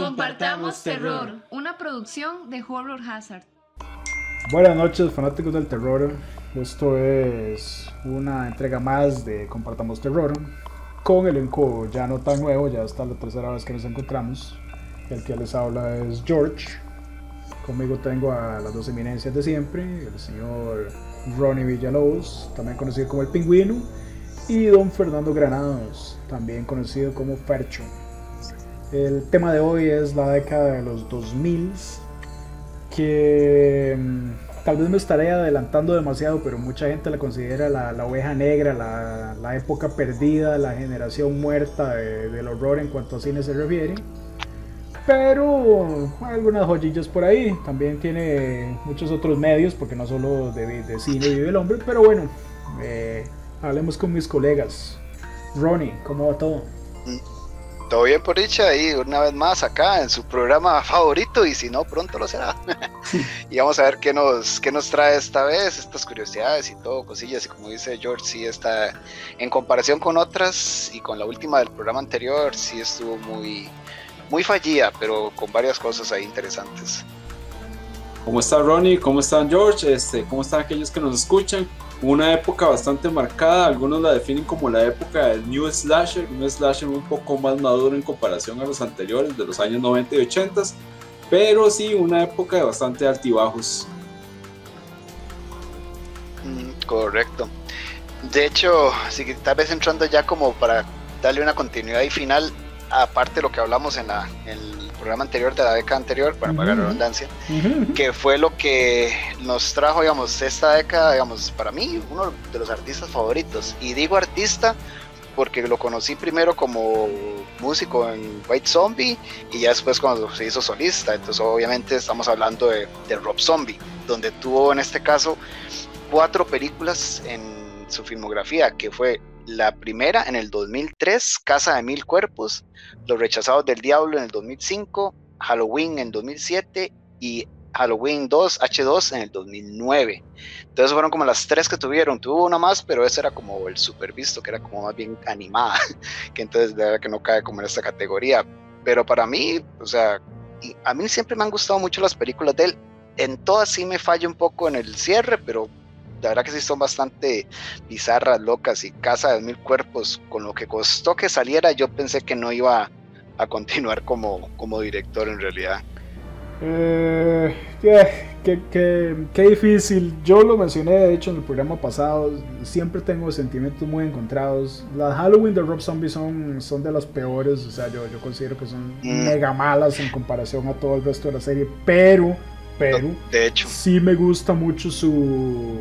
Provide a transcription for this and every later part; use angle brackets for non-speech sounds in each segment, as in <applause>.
Compartamos Terror, una producción de Horror Hazard. Buenas noches, fanáticos del terror. Esto es una entrega más de Compartamos Terror con elenco ya no tan nuevo, ya está la tercera vez que nos encontramos. El que les habla es George. Conmigo tengo a las dos eminencias de siempre, el señor Ronnie Villalobos, también conocido como el Pingüino, y don Fernando Granados, también conocido como Fercho. El tema de hoy es la década de los 2000, que mm, tal vez me estaré adelantando demasiado, pero mucha gente la considera la, oveja negra, la, época perdida, la generación muerta del horror en cuanto a cine se refiere. Pero hay algunas joyillas por ahí. También tiene muchos otros medios, porque no solo de, cine vive el hombre. Pero bueno, eh, hablemos con mis colegas. Ronnie, ¿cómo va todo? Todo bien por dicha y una vez más acá en su programa favorito y si no pronto lo será. <laughs> y vamos a ver qué nos, qué nos trae esta vez, estas curiosidades y todo, cosillas y como dice George, sí está en comparación con otras y con la última del programa anterior, sí estuvo muy, muy fallida, pero con varias cosas ahí interesantes. ¿Cómo está Ronnie? ¿Cómo están George? Este, ¿Cómo están aquellos que nos escuchan? Una época bastante marcada, algunos la definen como la época del New Slasher, un slasher un poco más maduro en comparación a los anteriores, de los años 90 y 80, pero sí una época de bastante altibajos. Mm, correcto. De hecho, si tal vez entrando ya como para darle una continuidad y final, aparte de lo que hablamos en, la, programa anterior de la década anterior, para pagar la redundancia, que fue lo que nos trajo, digamos, esta década, digamos, para mí, uno de los artistas favoritos. Y digo artista porque lo conocí primero como músico en White Zombie y ya después cuando se hizo solista. Entonces, obviamente, estamos hablando de, de Rob Zombie, donde tuvo en este caso cuatro películas en su filmografía, que fue la primera en el 2003, Casa de Mil Cuerpos, Los Rechazados del Diablo en el 2005, Halloween en 2007 y Halloween 2, H2 en el 2009. Entonces fueron como las tres que tuvieron. Tuvo una más, pero esa era como el super visto, que era como más bien animada, <laughs> que entonces de verdad que no cae como en esta categoría. Pero para mí, o sea, a mí siempre me han gustado mucho las películas de él. En todas sí me falla un poco en el cierre, pero la verdad que sí son bastante bizarras, locas y Casa de Mil Cuerpos, con lo que costó que saliera, yo pensé que no iba a continuar como, como director en realidad. Eh, qué, difícil. Yo lo mencioné de hecho en el programa pasado. Siempre tengo sentimientos muy encontrados. Las Halloween de Rob Zombie son, son de las peores. O sea, yo, yo considero que son mm. mega malas en comparación a todo el resto de la serie. Pero, pero, de hecho, sí me gusta mucho su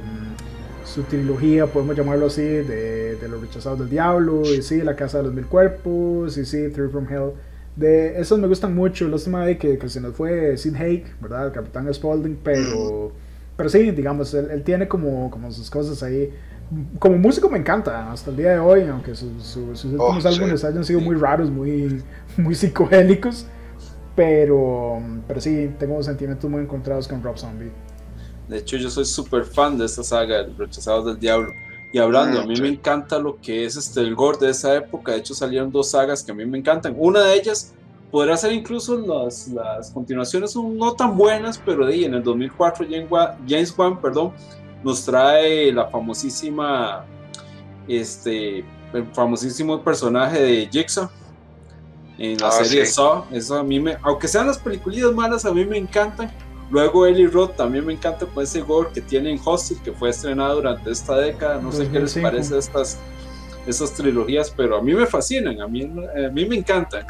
su trilogía, podemos llamarlo así, de, de, Los Rechazados del Diablo, y sí, La Casa de los Mil Cuerpos, y sí, Three from Hell. De esos me gustan mucho. Lástima de que, que se nos fue Sid Haig, ¿verdad? El Capitán Spaulding, pero, pero sí, digamos, él, tiene como, como sus cosas ahí. Como músico me encanta hasta el día de hoy, aunque sus últimos oh, álbumes hayan sido muy raros, muy, muy psicodélicos. Pero, pero sí, tengo sentimientos muy encontrados con Rob Zombie. De hecho, yo soy súper fan de esta saga, Rechazados del Diablo. Y hablando, a mí me encanta lo que es este, el gore de esa época. De hecho, salieron dos sagas que a mí me encantan. Una de ellas podrá ser incluso las, las continuaciones son no tan buenas, pero de ahí en el 2004 James Wan, perdón, nos trae la famosísima, este, el famosísimo personaje de Jigsaw en la ah, serie Saw. Eso a mí me, aunque sean las películas malas, a mí me encantan Luego Eli Roth también me encanta con ese gore que tiene en Hostel, que fue estrenado durante esta década. No sé qué les parece estas, estas trilogías, pero a mí me fascinan, a mí, a mí me encantan.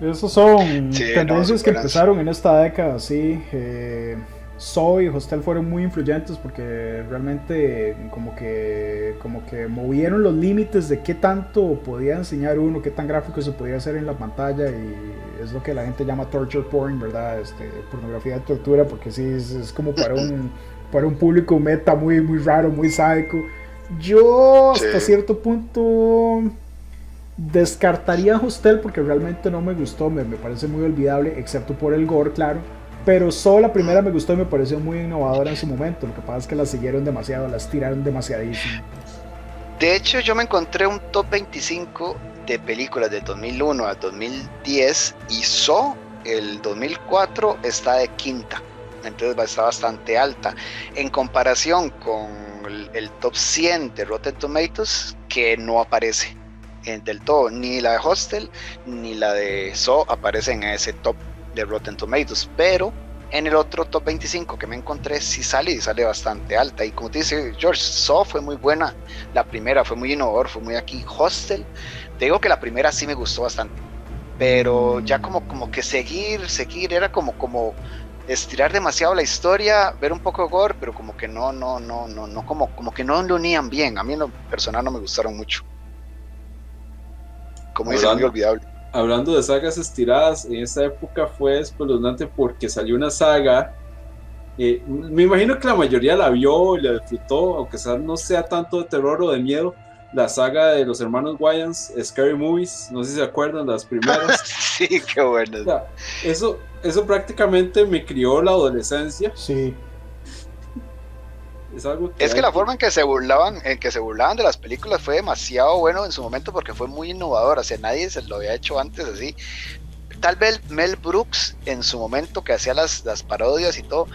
Esos son tendencias que empezaron en esta década, sí. Eh, Zoe y Hostel fueron muy influyentes porque realmente como que, como que movieron los límites de qué tanto podía enseñar uno, qué tan gráfico se podía hacer en la pantalla y es lo que la gente llama torture porn, ¿verdad? Este, pornografía de tortura porque sí, es, como para un, <laughs> para un público meta muy, muy raro, muy sádico. Yo hasta cierto punto descartaría Hostel porque realmente no me gustó, me, me parece muy olvidable, excepto por el gore, claro pero solo la primera me gustó y me pareció muy innovadora en su momento. Lo que pasa es que la siguieron demasiado, las tiraron demasiadísimo. De hecho, yo me encontré un top 25 de películas de 2001 a 2010 y So el 2004 está de quinta, entonces está bastante alta. En comparación con el, top 100 de Rotten Tomatoes, que no aparece del todo, ni la de Hostel ni la de So aparecen en ese top de Rotten Tomatoes, pero en el otro top 25 que me encontré sí sale y sale bastante alta. Y como te dice George, So fue muy buena. La primera fue muy innovador, fue muy aquí. Hostel, te digo que la primera sí me gustó bastante. Pero ya como, como que seguir, seguir, era como, como estirar demasiado la historia, ver un poco de gore, pero como que no, no, no, no, no, como, como que no lo unían bien. A mí en lo personal no me gustaron mucho. Como dice, muy olvidable hablando de sagas estiradas, en esta época fue espeluznante porque salió una saga. Eh, me imagino que la mayoría la vio y la disfrutó, aunque sea, no sea tanto de terror o de miedo. La saga de los hermanos Wayans, Scary Movies, no sé si se acuerdan, las primeras. <laughs> sí, qué bueno. eso, eso prácticamente me crió la adolescencia. Sí. Es, que, la forma en que se burlaban, en que se burlaban de las películas fue demasiado bueno en su momento porque fue muy innovador, o sea, nadie se lo había hecho antes así. Tal vez Mel Brooks en su momento que hacía las, las parodias y todo,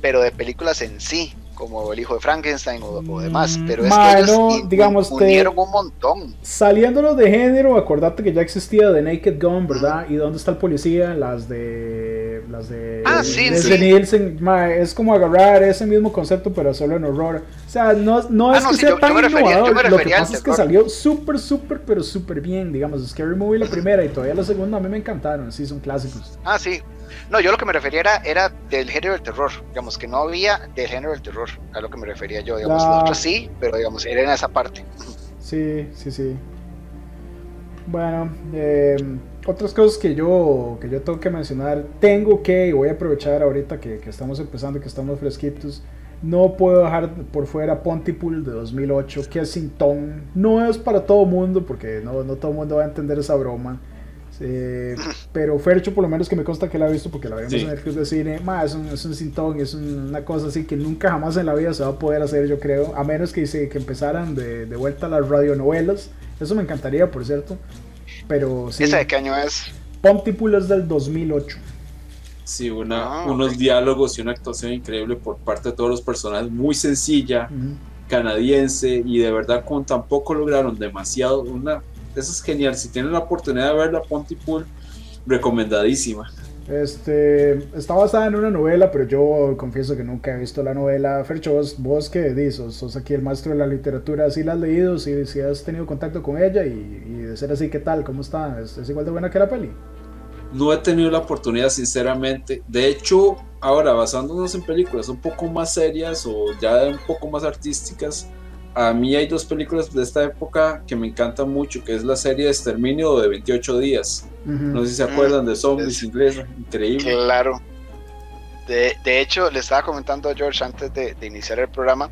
pero de películas en sí, como el hijo de Frankenstein o, demás, mm, pero es que ellos digamos, unieron un montón. Saliéndonos de género, acordate que ya existía The Naked Gun, ¿verdad? ¿Y dónde está el policía? Las de las de, ah, sí, Nielsen, es como agarrar ese mismo concepto pero hacerlo en horror. O sea, no, no ah, es que sea tan innovador, lo que pasa es que salió súper, súper, pero súper bien, digamos, Scary Movie la primera y todavía la segunda a mí me encantaron, sí, son clásicos. Ah, sí, no, yo lo que me refería era, del género del terror, digamos que no había del género del terror, a lo que me refería yo, digamos, otros sí, pero digamos, era en esa parte. Sí, sí, sí. Bueno, eh, otras cosas que yo, que yo tengo que mencionar, tengo que, y voy a aprovechar ahorita que, que estamos empezando, que estamos fresquitos, no puedo dejar por fuera Pontypool de 2008, que es sin No es para todo mundo, porque no, no todo mundo va a entender esa broma. Eh, pero Fercho, por lo menos que me consta que la ha visto, porque la vemos en el club de cine, es un, es un sintón, es una cosa así que nunca jamás en la vida se va a poder hacer, yo creo, a menos que, que empezaran de, de vuelta las radionovelas. Eso me encantaría, por cierto. Pero sí. ¿Esa de qué año es? Pontypool es del 2008. Sí, una, ah, unos diálogos y una actuación increíble por parte de todos los personajes, muy sencilla, canadiense, y de verdad con tampoco lograron demasiado, una eso es genial. Si tienen la oportunidad de verla, Pontypool, recomendadísima. Este, está basada en una novela, pero yo confieso que nunca he visto la novela. Fercho, vos, vos que dices, sos, aquí el maestro de la literatura, ¿sí la has leído? ¿Sí, si has tenido contacto con ella? Y, de ser así, ¿qué tal? ¿Cómo está? ¿Es, igual de buena que la peli? No he tenido la oportunidad, sinceramente. De hecho, ahora basándonos en películas un poco más serias o ya un poco más artísticas, a mí hay dos películas de esta época que me encantan mucho, que es la serie de Exterminio de 28 días. No sé si se acuerdan de zombies inglesa, increíble. Claro. De, hecho, le estaba comentando a George antes de, iniciar el programa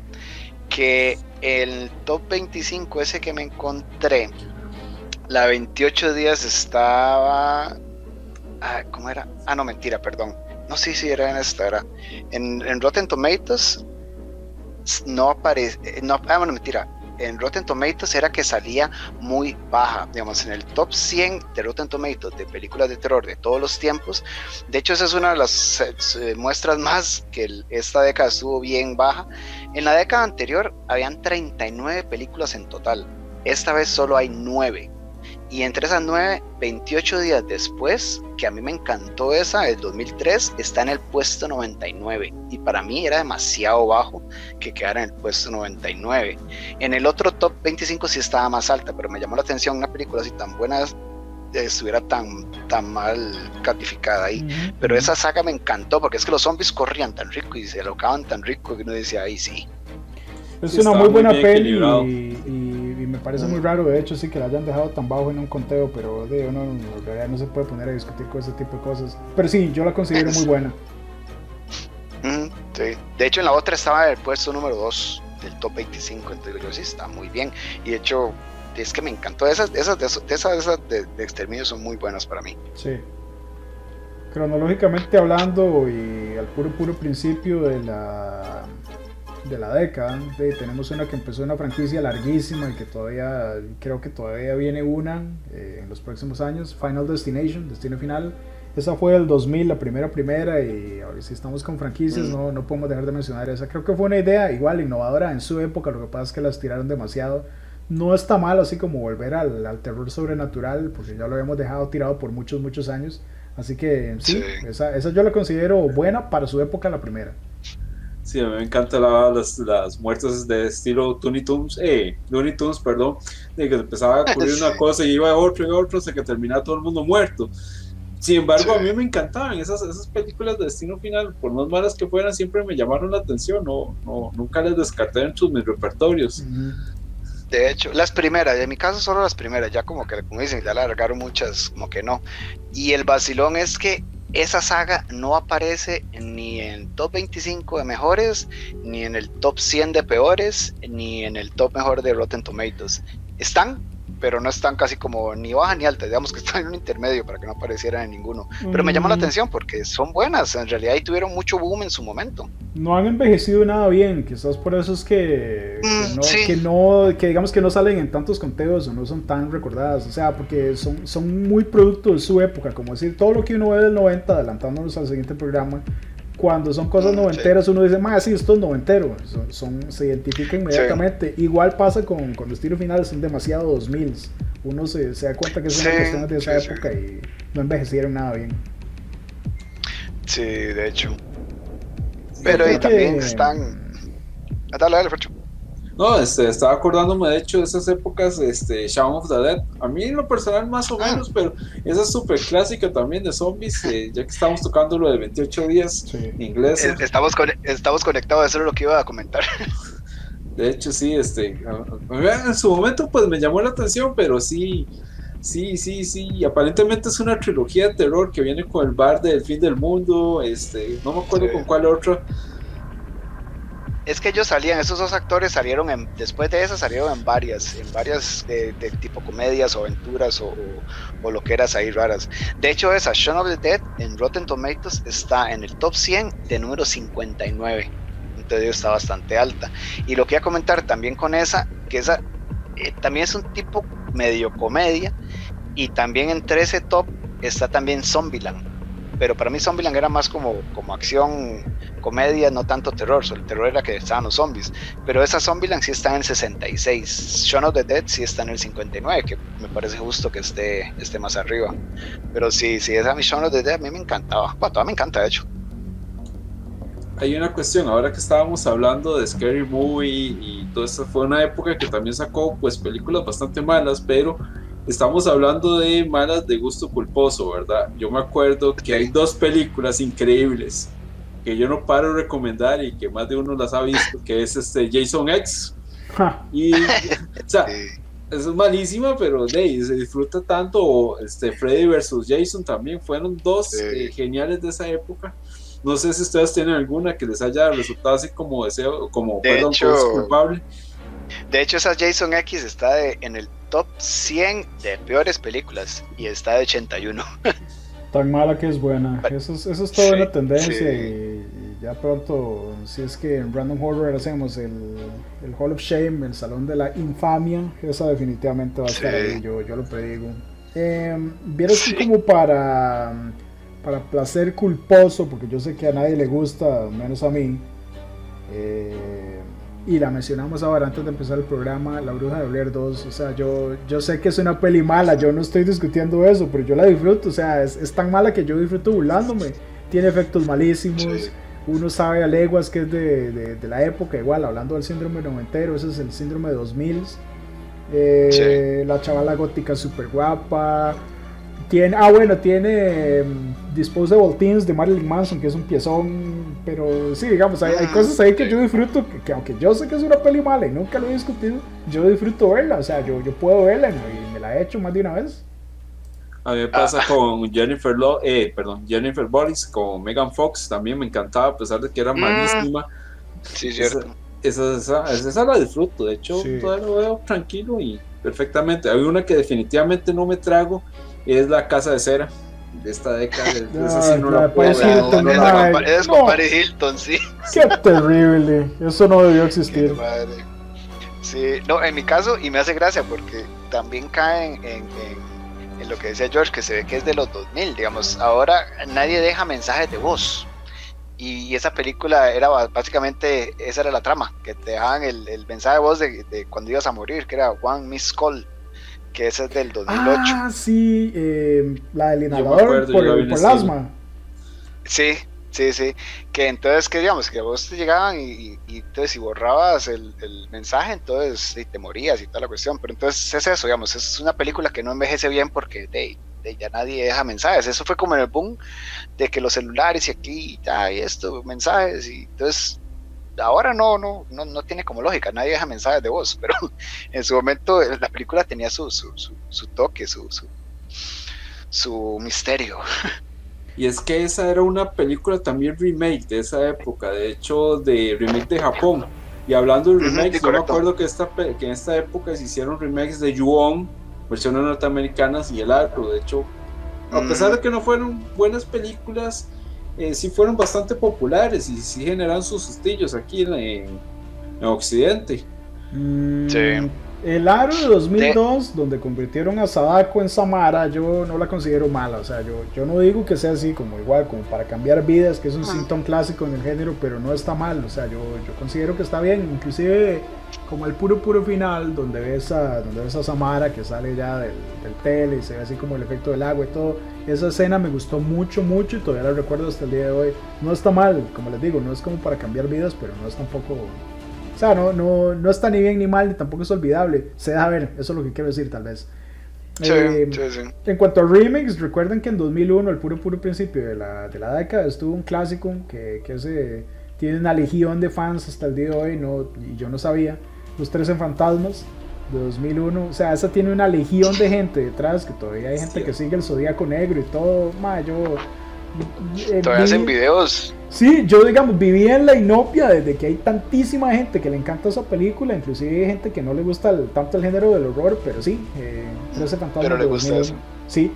que el top 25 ese que me encontré, la 28 días estaba... Ah, ¿Cómo era? Ah, no, mentira, perdón. No sé si era en esta, era. En, en Rotten Tomatoes no aparece, eh, no, ah, bueno, mentira, en Rotten Tomatoes era que salía muy baja, digamos, en el top 100 de Rotten Tomatoes de películas de terror de todos los tiempos. De hecho, esa es una de las eh, muestras más que esta década estuvo bien baja. En la década anterior habían 39 películas en total. Esta vez solo hay 9. Y entre esas 9, 28 días después, que a mí me encantó esa, el 2003, está en el puesto 99. Y para mí era demasiado bajo que quedara en el puesto 99. En el otro top 25 sí estaba más alta, pero me llamó la atención una película así tan buena estuviera tan, tan mal catificada ahí. Pero esa saga me encantó porque es que los zombies corrían tan rico y se alocaban tan rico que uno decía, ahí sí. Es una muy buena peli y y me parece muy raro, de hecho, sí que la hayan dejado tan bajo en un conteo, pero de uno en realidad no se puede poner a discutir con ese tipo de cosas. Pero sí, yo la considero muy buena. <laughs> sí. De hecho, en la otra estaba en el puesto número 2 del top 25, entonces yo sí está muy bien. Y de hecho, es que me encantó. Esas, esas, de, esas, esas de, de exterminio son muy buenas para mí. Sí. Cronológicamente hablando y al puro, puro principio de la de la década. tenemos una que empezó una franquicia larguísima y que todavía, creo que todavía viene una eh, en los próximos años, Final Destination, Destino Final. esa fue el 2000, la primera primera, y ahora si estamos con franquicias mm. no, no podemos dejar de mencionar esa. Creo que fue una idea igual innovadora en su época, lo que pasa es que las tiraron demasiado. No está mal así como volver al, al terror sobrenatural, porque ya lo habíamos dejado tirado por muchos, muchos años. Así que sí, Esa, esa yo la considero buena para su época, la primera. Sí, a mí me encantan las, las muertes de estilo Tony Tunes, eh, Looney Tunes, perdón, de que empezaba a ocurrir una <laughs> cosa y iba a otro y otro hasta que terminaba todo el mundo muerto. Sin embargo, a mí me encantaban esas, esas películas de destino final, por más malas que fueran, siempre me llamaron la atención, no, no, nunca les descarté dentro de mis repertorios. De hecho, las primeras, en mi caso solo las primeras, ya como que, como dicen, ya largaron muchas, como que no. Y el vacilón es que esa saga no aparece ni en top 25 de mejores, ni en el top 100 de peores, ni en el top mejor de Rotten Tomatoes. Están, pero no están casi como ni baja ni alta, digamos que <laughs> están en un intermedio para que no aparecieran en ninguno. Pero me llama la mm. atención porque son buenas, en realidad y tuvieron mucho boom en su momento. No han envejecido nada bien, quizás por eso es que, que, mm, no, que, digamos que no salen en tantos conteos o no son tan recordadas, o sea, porque son, son muy producto de su época, como decir, todo lo que uno ve del 90, adelantándonos al siguiente programa, cuando son cosas mm, noventeras uno dice, más sí, esto es noventero, son, se identifica inmediatamente. Igual pasa con, con los tiros finales, son demasiado 2000. Uno se, se da cuenta que son cuestiones de esa época y no envejecieron nada bien. Sí, de hecho. Pero ahí también están... Dale, dale, Fercho. No, este, estaba acordándome de hecho de esas épocas, este, Shaun of the Dead. A mí en lo personal más o ah. menos, pero esa es súper clásica también de zombies, eh, ya que estamos tocando lo de 28 días en inglés. Eh, estamos, estamos conectados, eso es lo que iba a comentar. <laughs> De hecho, sí, este, en su momento pues me llamó la atención, pero sí, sí, sí, sí, y aparentemente es una trilogía de terror que viene con el bar del fin del mundo, este, no me acuerdo con cuál otra es que ellos salían, esos dos actores salieron en, después de eso salieron en varias, en varias de, tipo comedias o aventuras o, lo que eras ahí raras. De hecho, esa Shaun of the Dead en Rotten Tomatoes está en el top 100 de número 59. Entonces está bastante alta. Y lo que a comentar también con esa, que esa eh, también es un tipo medio comedia. Y también entre ese top está también Zombieland pero para mí Zombieland era más como, como acción, comedia, no tanto terror, el terror era que estaban los zombies, pero esa Zombieland sí está en el 66, Shaun of the Dead sí está en el 59, que me parece justo que esté, esté más arriba, pero sí, sí, esa mi Shaun of the Dead a mí me encantaba, bueno, me encanta de hecho. Hay una cuestión, ahora que estábamos hablando de Scary Movie y todo esto, fue una época que también sacó pues películas bastante malas, pero estamos hablando de malas de gusto culposo, ¿verdad? Yo me acuerdo que hay dos películas increíbles que yo no paro de recomendar y que más de uno las ha visto, que es este Jason X. y, o sea, es malísima, pero de, se disfruta tanto. Este Freddy versus Jason también fueron dos eh, geniales de esa época. No sé si ustedes tienen alguna que les haya resultado así como deseo, como perdón, culpable. De hecho, esa Jason X está en el top 100 de peores películas y está de 81. <laughs> Tan mala que es buena. Eso es, eso es toda la tendencia y, ya pronto, si es que en Random Horror hacemos el, el, Hall of Shame, el Salón de la Infamia, esa definitivamente va a estar ahí, yo, yo lo predigo. Eh, Vieras que como para, para placer culposo, porque yo sé que a nadie le gusta, menos a mí, eh, y la mencionamos ahora antes de empezar el programa, La Bruja de Blair 2. O sea, yo, yo sé que es una peli mala, yo no estoy discutiendo eso, pero yo la disfruto. O sea, es, es tan mala que yo disfruto burlándome. Tiene efectos malísimos. Uno sabe a leguas que es de, de, la época, igual, hablando del síndrome noventero, ese es el síndrome de 2000. Eh, La chavala gótica súper guapa. Tiene, ah, bueno, tiene um, Disposable Teens de Marilyn Manson, que es un piezón, pero sí, digamos, hay, ah, cosas ahí que yo disfruto, que, aunque yo sé que es una peli mala y nunca lo he discutido, yo disfruto verla, o sea, yo, yo puedo verla y me la he hecho más de una vez. A mí me pasa ah. con Jennifer Lo eh, perdón, Jennifer Boris, con Megan Fox, también me encantaba, a pesar de que era mm. malísima. Sí, cierto. Esa, esa, esa, la disfruto, de hecho, todavía lo veo tranquilo y perfectamente. Hay una que definitivamente no me trago, es la casa de cera de esta década. <laughs> No, esa sí no la puedo Hilton, no, es con Paris Hilton, sí. Qué <laughs> terrible. Eso no debió existir. Sí, no, en mi caso, y me hace gracia porque también caen en, en lo que decía George, que se ve que es de los 2000, digamos, ahora nadie deja mensajes de voz. Y esa película era básicamente, esa era la trama, que te dejaban el, mensaje de voz de, cuando ibas a morir, que era One Miss Call, que ese es del 2008. Ah, sí, eh, la del inhalador por, el asma. Sí, Sí, sí, que entonces, que digamos, que vos te llegaban y, entonces si borrabas el, mensaje, entonces te morías y toda la cuestión, pero entonces es eso, digamos, es una película que no envejece bien porque de, ya nadie deja mensajes, eso fue como en el boom de que los celulares y aquí y, y esto, mensajes, y entonces ahora no, no, no, no tiene como lógica, nadie deja mensajes de voz, pero <laughs> en su momento la película tenía su, su, su, su toque, su, su, su misterio. <laughs> Y es que esa era una película también remake de esa época, de hecho de remake de Japón. Y hablando de remakes, yo me acuerdo que, esta, que en esta época se hicieron remakes de Yuon, versiones norteamericanas y El Arco. De hecho, a pesar de que no fueron buenas películas, eh, sí fueron bastante populares y sí generaron sus sustillos aquí en, en Occidente. Mm, sí. El aro de 2002, donde convirtieron a Sadako en Samara, yo no la considero mala. O sea, yo, yo no digo que sea así, como igual, como para cambiar vidas, que es un síntoma clásico en el género, pero no está mal. O sea, yo, yo considero que está bien. Inclusive, como el puro, puro final, donde ves a, donde ves a Samara que sale ya del, del tele y se ve así como el efecto del agua y todo. Esa escena me gustó mucho, mucho y todavía la recuerdo hasta el día de hoy. No está mal, como les digo, no es como para cambiar vidas, pero no es tampoco o sea, no, no, no está ni bien ni mal, ni tampoco es olvidable. Se deja ver, eso es lo que quiero decir, tal vez. Eh, en cuanto a remix, recuerden que en 2001, el puro puro principio de la, de la década, estuvo un clásico que, que ese, tiene una legión de fans hasta el día de hoy, no, y yo no sabía, Los Tres en Fantasmas de 2001, o sea, esa tiene una legión de gente detrás, que todavía hay gente que sigue el Zodíaco Negro y todo, ma, yo eh, Todavía hacen videos. Sí, yo digamos, vivía en la inopia desde que hay tantísima gente que le encanta esa película, inclusive hay gente que no le gusta tanto el género del horror, pero sí, eh, Pero le gusta eso. Sí.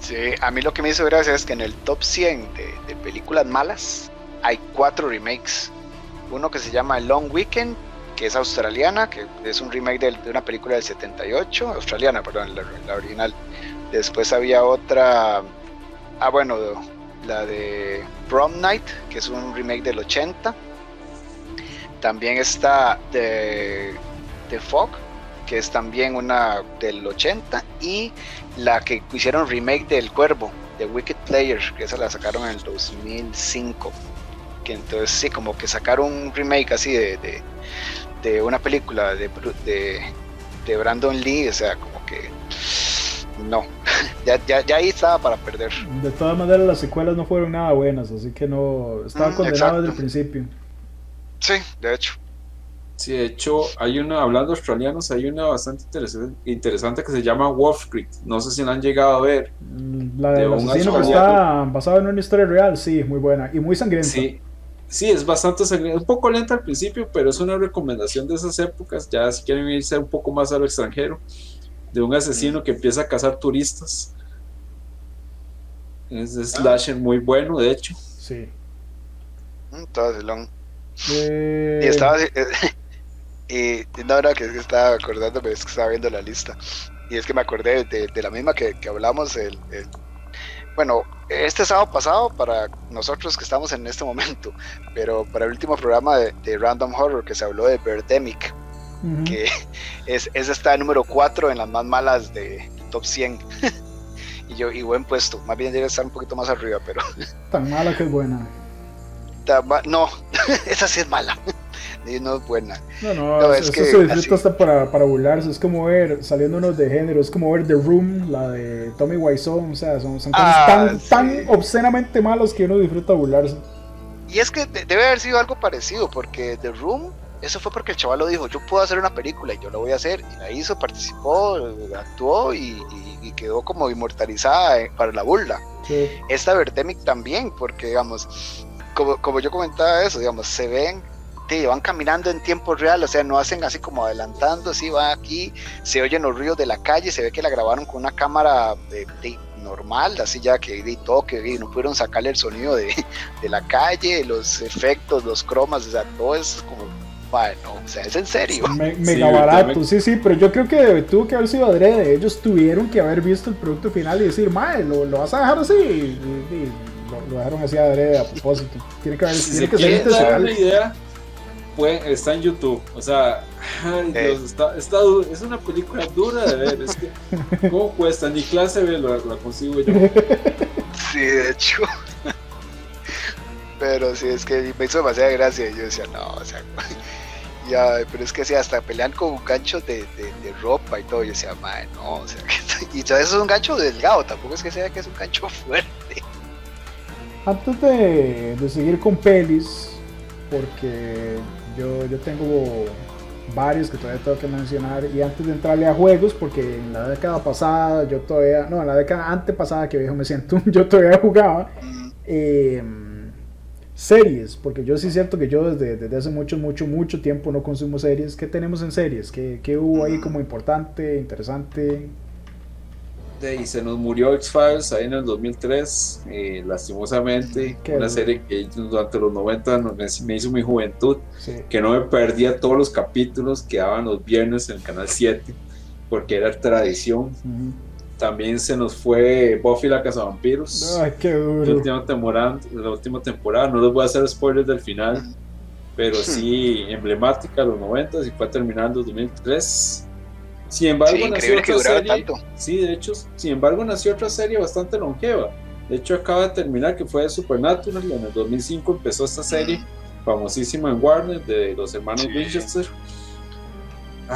Sí, a mí lo que me hizo gracia es que en el top 100 de, películas malas hay cuatro remakes. Uno que se llama Long Weekend, que es australiana, que es un remake de, una película del 78, australiana, perdón, la original. Después había otra Ah, bueno, la de Prom Night, que es un remake del 80. También está The, The Fog, que es también una del 80. Y la que hicieron remake del Cuervo, The Wicked Player, que esa la sacaron en el 2005. Que entonces sí, como que sacaron un remake así de, de, una película de, de, de Brandon Lee, o sea, como que no, <laughs> ya, ya, ya, ahí estaba para perder. De todas maneras, las secuelas no fueron nada buenas, así que no. Estaba mm, condenado desde el principio. Sí, de hecho. Sí, de hecho, hay una, hablando australianos, hay una bastante interesante, que se llama Wolf Creek. No sé si la han llegado a ver. Mm, la de asesino que está basado en una historia real, sí, muy buena y muy sangrienta. Sí, sí, es bastante sangrienta, un poco lenta al principio, pero es una recomendación de esas épocas. Ya si quieren irse un poco más a lo extranjero, de un asesino que empieza a cazar turistas. Es ah. slasher muy bueno, de hecho. Sí. Mm, todo long. Eh... Y estaba. <laughs> y no, no, que es que estaba acordándome, es que estaba viendo la lista. Y es que me acordé de, la misma que, que hablamos el, bueno, este sábado pasado para nosotros que estamos en este momento, <laughs> pero para el último programa de, de Random Horror que se habló de Birdemic, que <laughs> es, es esta número 4 en las más malas de top 100. <laughs> y yo, y buen puesto, más bien debe estar un poquito más arriba, pero. Tan mala que es buena. no, esa sí es mala. No es buena. No, no, es que se disfruta hasta para, para burlarse. Es como ver, saliendo unos de género, es como ver The Room, la de Tommy Wiseau. O sea, son, son cosas ah, tan, tan obscenamente malos que uno disfruta burlarse. Y es que debe haber sido algo parecido, porque The Room eso fue porque el chaval lo dijo, yo puedo hacer una película y yo la voy a hacer, y la hizo, participó, actuó y, quedó como inmortalizada eh, para la burla. Esta Vertemic también, porque digamos, como, como yo comentaba eso, digamos, se ven, van caminando en tiempo real, o sea, no hacen así como adelantando, así va aquí, se oyen los ruidos de la calle, se ve que la grabaron con una cámara de, normal, así ya que de toque, no pudieron sacarle el sonido de, <laughs> de la calle, los efectos, los cromas, o sea, todo es como bueno, o sea, es en serio. mega barato, sí, sí, pero yo creo que tuvo que haber sido adrede. Ellos tuvieron que haber visto el producto final y decir, mae, lo, lo vas a dejar así. Y, lo, dejaron así adrede a propósito. Tiene que, haber, tiene que ser intencional. una idea, está en YouTube. O sea, ay. Dios, está, está, es una película dura de ver. Es que, ¿cómo cuesta? Ni clase B la consigo yo. Sí, de hecho. Pero sí, es que me hizo demasiada gracia. Y yo decía, no, o sea, ya, pero es que sí, hasta pelean con ganchos de, de, ropa y todo. Y yo decía, madre, no, o sea, <laughs> y eso es un gancho delgado, tampoco es que sea que es un gancho <laughs> fuerte. Antes de, de seguir con pelis, porque yo, yo tengo varios que todavía tengo que mencionar y antes de entrarle a juegos porque en la década pasada yo todavía no en la década antepasada que viejo me siento <laughs> yo todavía jugaba eh, series, porque yo sí es cierto que yo desde, desde, hace mucho, mucho, mucho tiempo no consumo series. ¿Qué tenemos en series? ¿Qué, qué hubo ahí como importante, interesante? Y se nos murió X-Files ahí en el 2003, eh, lastimosamente, una serie que durante los 90 me, hizo mi juventud, que no me perdía todos los capítulos que daban los viernes en el canal 7, porque era tradición. También se nos fue Buffy la Casa Vampiros. Ay, qué duro. La última temporada, la última temporada. No les voy a hacer spoilers del final, pero sí <laughs> emblemática, los 90 y fue terminando en 2003. Sin embargo, nació otra serie. Sí, de hecho, sin embargo, nació otra serie bastante longeva. De hecho, acaba de terminar que fue Supernatural. En el 2005 empezó esta serie famosísima en Warner de los hermanos Winchester.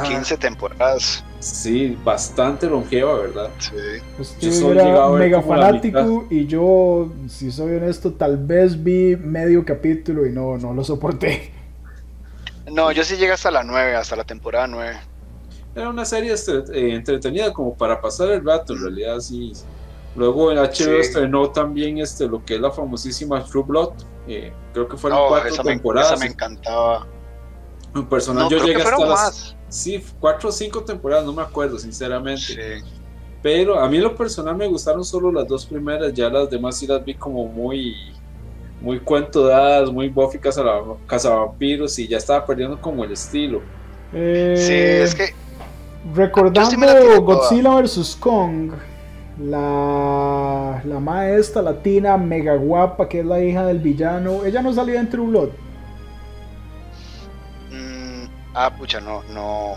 15 ah. temporadas. Sí, bastante longeva, ¿verdad? Sí. Pues yo soy era mega fanático y yo, si soy honesto, tal vez vi medio capítulo y no, no lo soporté. No, yo sí llegué hasta la 9, hasta la temporada 9. Era una serie eh, entretenida como para pasar el rato, en realidad sí. Luego en HBO estrenó también este, lo que es la famosísima True Blood. Eh, creo que fueron cuatro temporadas. esa me encantaba. Un personaje, yo llegué hasta las. Sí, cuatro o cinco temporadas, no me acuerdo, sinceramente. Pero a mí en lo personal me gustaron solo las dos primeras, ya las demás sí las vi como muy. Muy cuento dadas, muy Buffy cazavampiros y ya estaba perdiendo como el estilo. Eh, sí, es que. Recordando Godzilla vs. Kong, la, la maestra latina mega guapa que es la hija del villano, ella no salía en True Blood. Ah, pucha, no, no,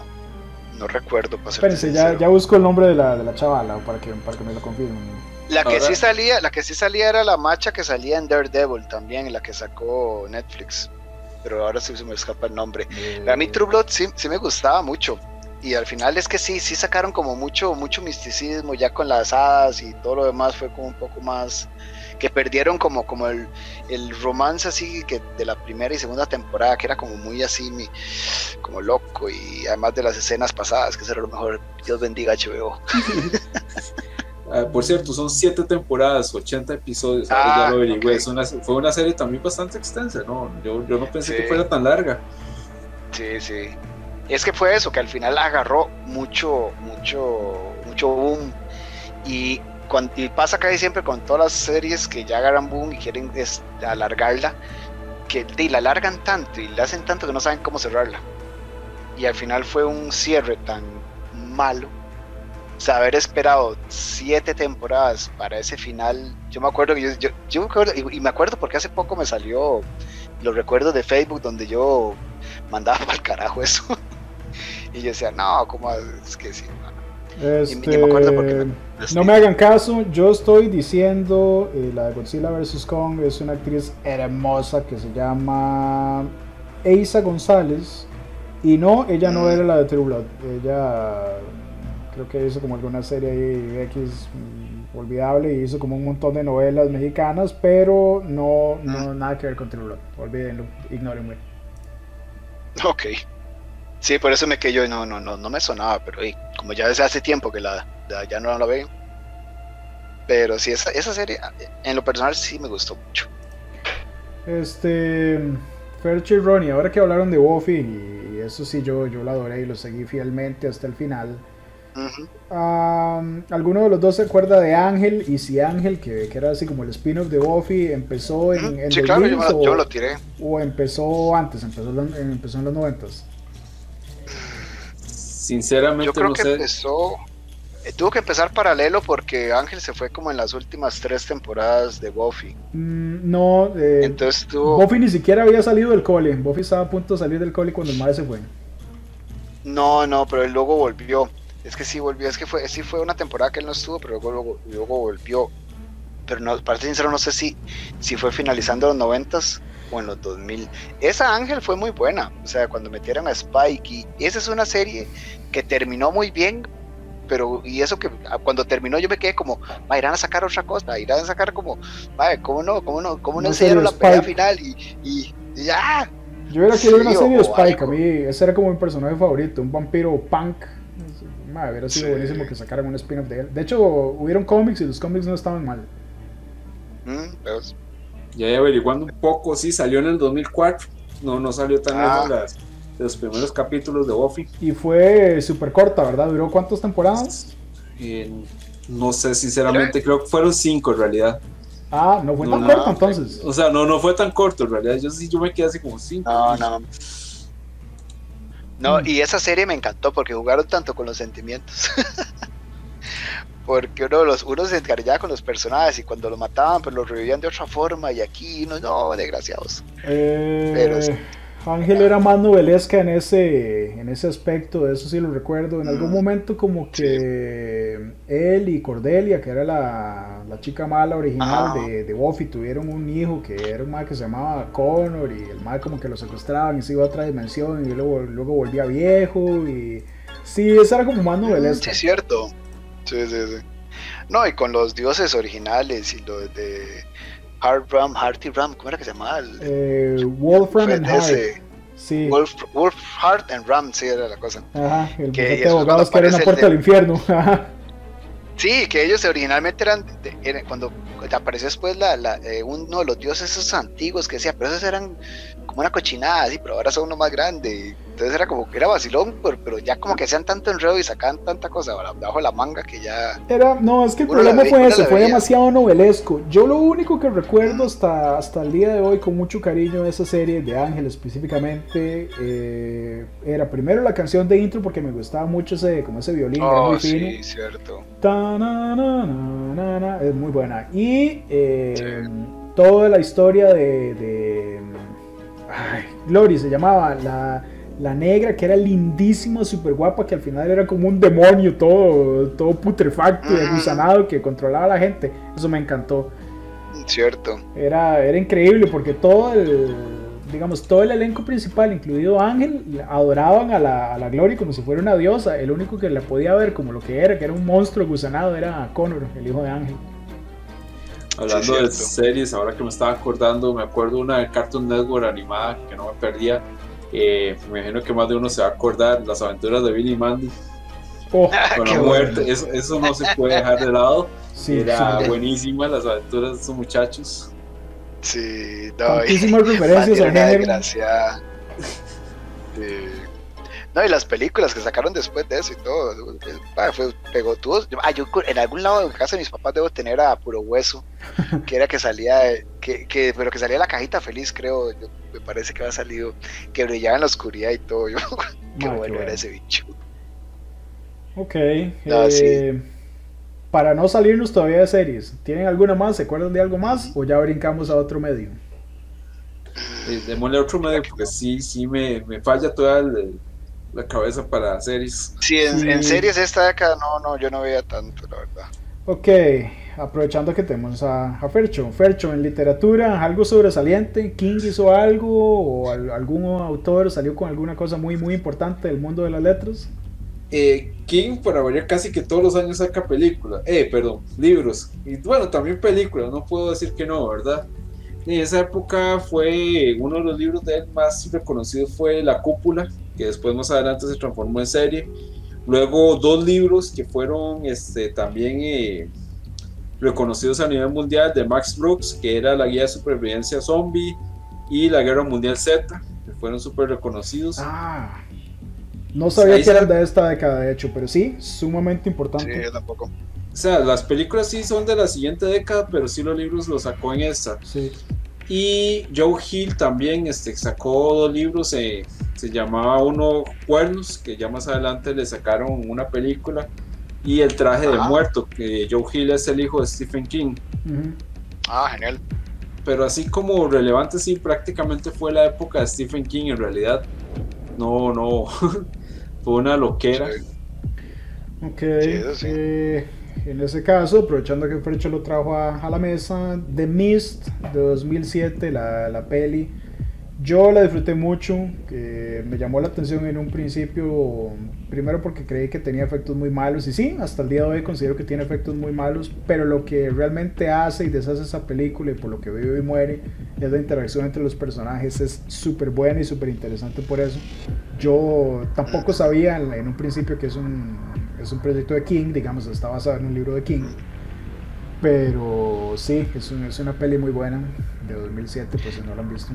no recuerdo. Espérense, ya, ya busco el nombre de la, de la chavala para que, para que me lo confirmen. La que sí salía, la que sí salía era la macha que salía en Daredevil también, la que sacó Netflix. Pero ahora sí se me escapa el nombre. A mí True Blood sí, sí me gustaba mucho. Y al final es que sí, sí sacaron como mucho, mucho misticismo ya con las hadas y todo lo demás fue como un poco más que perdieron como, como el, el, romance así que de la primera y segunda temporada, que era como muy así, como loco, y además de las escenas pasadas, que será lo mejor, Dios bendiga HBO. <laughs> Ah, por cierto, son siete temporadas, 80 episodios, ya lo ah, fue una serie también bastante extensa, ¿no? Yo, yo no pensé que fuera tan larga. Sí, sí. Es que fue eso, que al final agarró mucho, mucho, mucho boom. Y y pasa casi siempre con todas las series que ya agarran boom y quieren alargarla, que la alargan tanto y la hacen tanto que no saben cómo cerrarla. Y al final fue un cierre tan malo. O sea, haber esperado siete temporadas para ese final. Yo me acuerdo que yo, yo, me acuerdo, y, me acuerdo porque hace poco me salió los recuerdos de Facebook donde yo mandaba <laughs> para el carajo eso. Y yo decía, no, ¿cómo es que sí? Este, no me hagan caso, yo estoy diciendo eh, la de Godzilla vs. Kong es una actriz hermosa que se llama Eisa González y no, ella no mm. era la de True Blood, ella creo que hizo como alguna serie ahí X olvidable y hizo como un montón de novelas mexicanas, pero no, no mm. nada que ver con True Blood, olvídenlo, ignórenme. Ok. Sí, por eso me quedé yo, no, no, no, no me sonaba, pero como ya desde hace tiempo que la, ya no la veo. Pero sí, esa, esa serie, en lo personal sí me gustó mucho. Este, Ferchi y Ronnie, ahora que hablaron de Buffy, y eso sí, yo, yo la adoré y lo seguí fielmente hasta el final. ¿Alguno de los dos se acuerda de Ángel? Y si Ángel, que, era así como el spin-off de Buffy, empezó en, en sí, claro, yo, lo tiré. ¿O empezó antes? ¿Empezó, empezó en los noventas? Sinceramente, yo creo que empezó. Eh, tuvo que empezar paralelo porque Ángel se fue como en las últimas tres temporadas de Buffy. Mm, no, eh, entonces tuvo... Buffy ni siquiera había salido del cole. Buffy estaba a punto de salir del cole cuando el madre se fue. No, no, pero él luego volvió. Es que sí volvió, es que fue, sí fue una temporada que él no estuvo, pero luego, luego volvió. Pero no, para ser sincero, no sé si, si fue finalizando los noventas o en los 2000. Esa Ángel fue muy buena, o sea, cuando metieron a Spike y esa es una serie que terminó muy bien, pero y eso que ah, cuando terminó yo me quedé como, va, irán a sacar otra cosa, irán a sacar como, va, ¿cómo no? ¿Cómo no? ¿Cómo no, enseñaron la pelea final? Y, y, ya. Yo hubiera querido una serie de Spike, a mí ese era como mi personaje favorito, un vampiro punk. Madre, hubiera sido buenísimo que sacaran un spin-off de él. De hecho, hubieron cómics y los cómics no estaban mal. Mm, pues. Ya averiguando un poco, sí, salió en el 2004. No, no salió tan ah. lejos de los primeros capítulos de Buffy. Y fue súper corta, ¿verdad? ¿Duró cuántas temporadas? no sé, sinceramente, creo que fueron cinco en realidad. Ah, no fue tan corto entonces. O sea, no, no fue tan corto en realidad. Yo sí, yo me quedé así como cinco. No, no. <laughs> No, y esa serie me encantó porque jugaron tanto con los sentimientos. <laughs> porque uno, los, uno se encariñaba con los personajes y cuando lo mataban, pues lo revivían de otra forma. Y aquí, no, no, desgraciados. Eh... Pero Ángel era más novelesca en ese, en ese aspecto, eso sí lo recuerdo. En algún momento como que él y Cordelia, que era la, chica mala original de, de, Buffy, tuvieron un hijo que era un mal que se llamaba Connor y el mal como que lo secuestraban y se iba a otra dimensión y luego, luego volvía viejo y... Sí, eso era como más novelesca. Sí, es cierto. Sí, sí, sí. No, y con los dioses originales y los de Hard Ram, Harty Ram, ¿cómo era que se llamaba? Eh, Wolfram and Hart. Sí. Wolf, Wolf Heart and Ram, sí era la cosa. Ajá, el que de abogados que era una puerta del infierno. <laughs> Sí, que ellos originalmente eran, cuando apareció después la, la eh, uno de los dioses esos antiguos que decía, pero esos eran como una cochinada, sí, pero ahora son uno más grande. Entonces era como que era vacilón, pero, ya como que hacían tanto enredo y sacaban tanta cosa debajo de la manga que ya. Era, no, es que el problema fue ese, fue demasiado novelesco. Yo lo único que recuerdo hasta, hasta el día de hoy con mucho cariño de esa serie, de Ángel específicamente, eh, era primero la canción de intro porque me gustaba mucho ese, como ese violín, oh, muy fino. Sí, cierto. es muy buena. Y eh, toda la historia de Ay, Glory se llamaba, la, la negra que era lindísima, súper guapa, que al final era como un demonio, todo, todo putrefacto y agusanado que controlaba a la gente. Eso me encantó. Cierto. Era, era increíble porque todo el, digamos, todo el elenco principal, incluido Ángel, adoraban a la, a la Glory como si fuera una diosa. El único que la podía ver como lo que era, que era un monstruo gusanado, era Connor, el hijo de Ángel. Hablando de series, ahora que me estaba acordando, me acuerdo una de Cartoon Network animada que no me perdía. Eh, me imagino que más de uno se va a acordar, las aventuras de Billy y Mandy. Oh, con la muerte, eso, eso, no se puede dejar de lado. Era buenísima las aventuras de esos muchachos. Sí, no, <laughs> referencias al género. No, y las películas que sacaron después de eso y todo, ah, fue pegotudos. Ah, yo en algún lado de casa de mis papás debo tener a puro hueso, <laughs> que era que salía, que, que, pero que salía la cajita feliz, creo, me parece que había salido, que brillaba en la oscuridad y todo. Yo, <laughs> qué bueno era ese bicho. Ok. Eh, para no salirnos todavía de series, ¿tienen alguna más? ¿Se acuerdan de algo más? ¿O ya brincamos a otro medio? Eh, démosle otro medio porque sí, sí me, me falla toda el la cabeza para series. Sí, en, series esta década no, no, yo no veía tanto, la verdad. Ok, aprovechando que tenemos a, a, Fercho. Fercho, en literatura, algo sobresaliente, King hizo algo o algún autor salió con alguna cosa muy, muy importante del mundo de las letras. Eh, King, para variar, casi que todos los años saca películas, eh, perdón, libros. Y bueno, también películas, no puedo decir que no, ¿verdad? En esa época fue uno de los libros de él más reconocidos fue La Cúpula, que después más adelante se transformó en serie. Luego dos libros que fueron este, también eh, reconocidos a nivel mundial de Max Brooks, que era la guía de supervivencia zombie y la Guerra Mundial Z, que fueron súper reconocidos. Ah. No sabía que eran de esta década, de hecho, pero sí, sumamente importante. Sí, yo tampoco. O sea, las películas sí son de la siguiente década, pero sí los libros los sacó en esta. Sí. Y Joe Hill también este, sacó dos libros, eh, se llamaba uno Cuernos, que ya más adelante le sacaron una película, y El traje de muerto, que Joe Hill es el hijo de Stephen King. Ah, genial. Pero así como relevante, sí, prácticamente fue la época de Stephen King en realidad. No, no, <laughs> fue una loquera. Ok. Eh, en ese caso, aprovechando que Frecho lo trajo a, la mesa, The Mist de 2007, la, la peli. Yo la disfruté mucho, me llamó la atención en un principio, primero porque creí que tenía efectos muy malos, y sí, hasta el día de hoy considero que tiene efectos muy malos, pero lo que realmente hace y deshace esa película y por lo que vive y muere es la interacción entre los personajes, es súper buena y súper interesante por eso. Yo tampoco sabía en un principio que es un es un proyecto de King, digamos, está basado en un libro de King. Pero sí, es, es una peli muy buena de 2007, pues si no la han visto.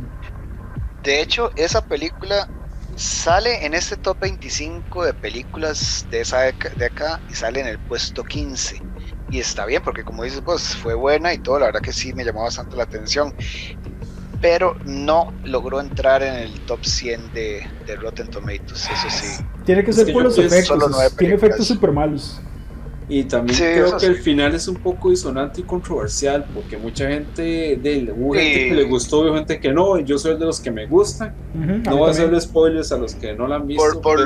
De hecho, esa película sale en este top 25 de películas de esa década y sale en el puesto 15. Y está bien, porque como dices, pues fue buena y todo, la verdad que sí me llamó bastante la atención. Pero no logró entrar en el top 100 de, de Rotten Tomatoes, eso sí. Tiene que ser por los efectos. Tiene efectos súper malos. Y también creo que el final es un poco disonante y controversial, porque mucha gente, de, hubo gente que le gustó, hubo gente que no, yo soy de los que me gustan. no voy a hacerle spoilers a los que no la han visto.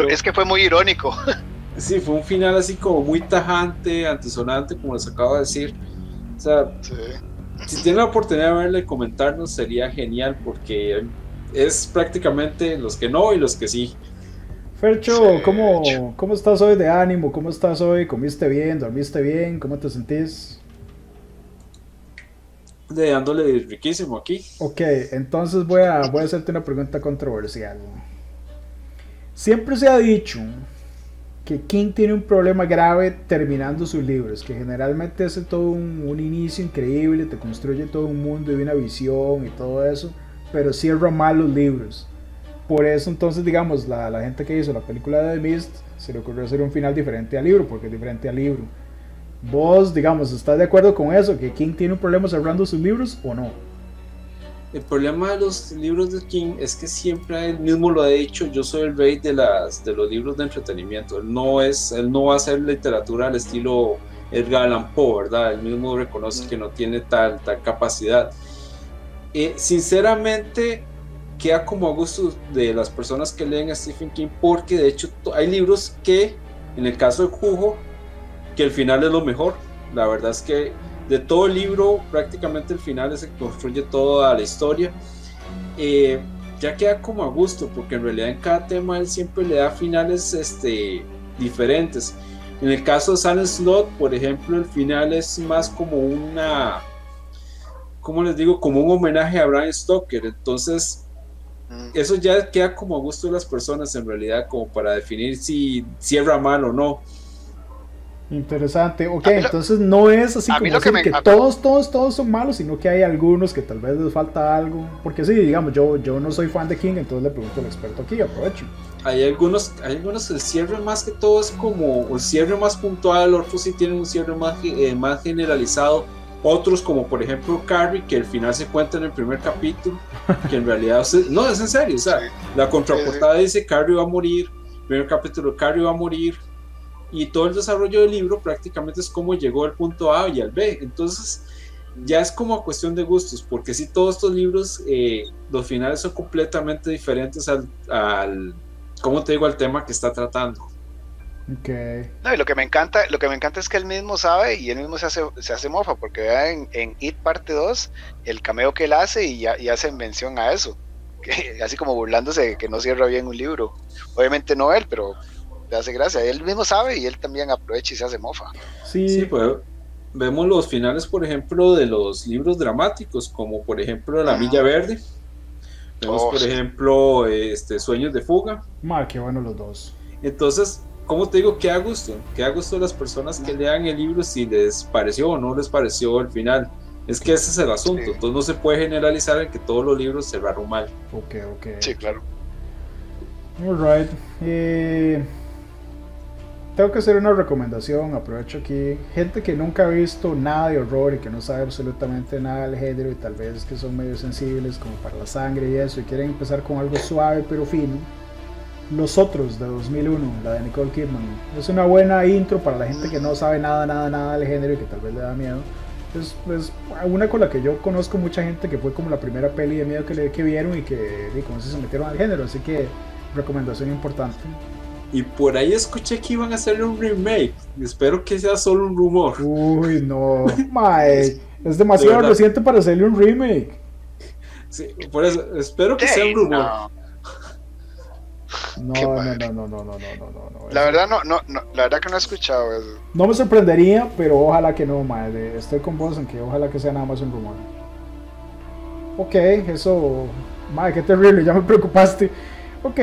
es que fue muy irónico. <laughs> Sí, fue un final así como muy tajante, antisonante, como les acabo de decir. O sea, si tienen la oportunidad de verle y comentarnos, sería genial, porque es prácticamente los que no y los que sí. Fercho, ¿cómo, ¿cómo estás hoy de ánimo? ¿Cómo estás hoy? ¿Comiste bien? ¿Dormiste bien? ¿Cómo te sentís? De dándole riquísimo aquí. Ok, entonces voy a, voy a hacerte una pregunta controversial. Siempre se ha dicho que King tiene un problema grave terminando sus libros, que generalmente hace todo un, un, inicio increíble, te construye todo un mundo y una visión y todo eso, pero cierra mal los libros. Por eso entonces, digamos, la, la, gente que hizo la película de The Mist se le ocurrió hacer un final diferente al libro, porque es diferente al libro. Vos, digamos, ¿estás de acuerdo con eso? ¿Que King tiene un problema cerrando sus libros o no? El problema de los libros de King es que siempre él mismo lo ha dicho, yo soy el rey de, las, de los libros de entretenimiento. Él no, es, él no va a hacer literatura al estilo Edgar Allan Poe, ¿verdad? Él mismo reconoce que no tiene tal, tal capacidad. Eh, sinceramente, queda como a gusto de las personas que leen a Stephen King, porque de hecho hay libros que, en el caso de Jugo, que el final es lo mejor. La verdad es que de todo el libro, prácticamente el final es el que construye toda la historia. Eh, ya queda como a gusto, porque en realidad en cada tema él siempre le da finales este, diferentes. En el caso de Silent Slot, por ejemplo, el final es más como una, ¿cómo les digo? Como un homenaje a Brian Stoker. Entonces, eso ya queda como a gusto de las personas en realidad, como para definir si cierra mal o no. Interesante, ok, entonces no es así como que, todos, todos, todos son malos, sino que hay algunos que tal vez les falta algo, porque sí, digamos, yo, yo no soy fan de King, entonces le pregunto al experto aquí, aprovecho. Hay algunos, hay algunos, el cierre más que todo es como, el cierre más puntual, otros sí tienen un cierre más, eh, más generalizado, otros, como por ejemplo Carrie, que al final se cuenta en el primer capítulo, que en realidad, no, es en serio, o sea, la contraportada dice Carrie va a morir, primer capítulo Carrie va a morir, y todo el desarrollo del libro prácticamente es cómo llegó al punto A y al B. Entonces, ya es como cuestión de gustos, porque si todos estos libros, eh, los finales son completamente diferentes al, al, ¿cómo te digo?, al tema que está tratando. Okay. No, y lo que me encanta, lo que me encanta es que él mismo sabe y él mismo se hace, se hace mofa, porque vea en, en It parte 2 el cameo que él hace y ya, y hace mención a eso. <laughs> Que, así como burlándose de que no cierra bien un libro. Obviamente no él, pero le hace gracia. Él mismo sabe y él también aprovecha y se hace mofa. Sí, pues vemos los finales, por ejemplo, de los libros dramáticos, como por ejemplo La Villa Verde. Vemos, oh, por ejemplo, este, Sueños de Fuga. Ma, qué bueno los dos. Entonces, ¿cómo te digo? Qué gusto, qué gusto las personas que lean el libro si les pareció o no les pareció el final. Es que ese es el asunto, entonces no se puede generalizar en que todos los libros cerraron mal. Ok, ok. Sí, claro. Alright. Eh, tengo que hacer una recomendación, aprovecho aquí. Gente que nunca ha visto nada de horror y que no sabe absolutamente nada del género y tal vez que son medio sensibles como para la sangre y eso y quieren empezar con algo suave pero fino. Los Otros de 2001, la de Nicole Kidman. Es una buena intro para la gente que no sabe nada, nada, nada del género y que tal vez le da miedo. Es, es una con la que yo conozco mucha gente que fue como la primera peli de miedo que, le, que vieron y que y como se metieron al género. Así que recomendación importante. Y por ahí escuché que iban a hacer un remake. Espero que sea solo un rumor. Uy, no. <laughs> Mae, es demasiado reciente para hacerle un remake. Sí, por eso, espero que sea un rumor. No, no, no, no, no, no, no, no, no, La verdad no, no, no, la verdad que no he escuchado eso. No me sorprendería, pero ojalá que no, madre. Estoy con vos en que ojalá que sea nada más un rumor. Ok, eso, madre, qué terrible, ya me preocupaste. Ok,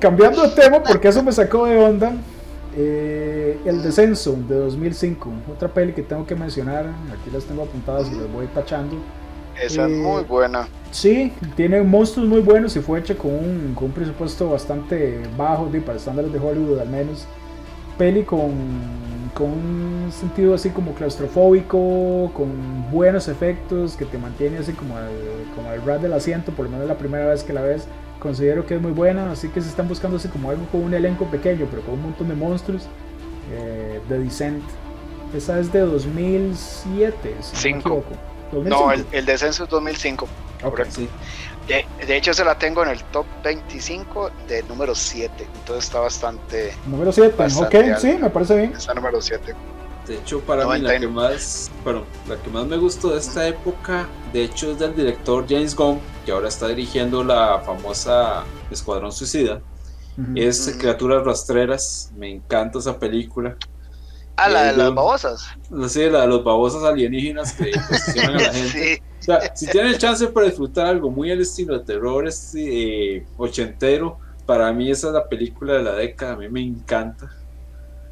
cambiando de tema, porque eso me sacó de onda. Eh, el descenso de 2005, otra peli que tengo que mencionar. Aquí las tengo apuntadas y las voy tachando. Esa es muy buena. Sí, tiene monstruos muy buenos y fue hecha con un, con un presupuesto bastante bajo para estándares de Hollywood al menos. Peli con, con un sentido así como claustrofóbico, con buenos efectos, que te mantiene así como el, como el rat del asiento, por lo menos la primera vez que la ves. Considero que es muy buena, así que se están buscando así como algo con un elenco pequeño, pero con un montón de monstruos. Eh, The Descent. Esa es de 2007, si no me equivoco. No, el, el, descenso es 2005. correcto. De, de, hecho, se la tengo en el top 25 de número 7. Entonces está bastante. Número 7, ok, sí, me parece bien. Está número 7. De hecho, para mí la que, más, bueno, la que más me gustó de esta época, de hecho, es del director James Gunn, que ahora está dirigiendo la famosa Escuadrón Suicida. Es Criaturas Rastreras, me encanta esa película. Ah, la de las babosas. Sí, la de los babosas alienígenas que posicionan a la <laughs> gente. O sea, si tienen el chance para disfrutar algo muy al estilo de terror este, ochentero, para mí esa es la película de la década, a mí me encanta.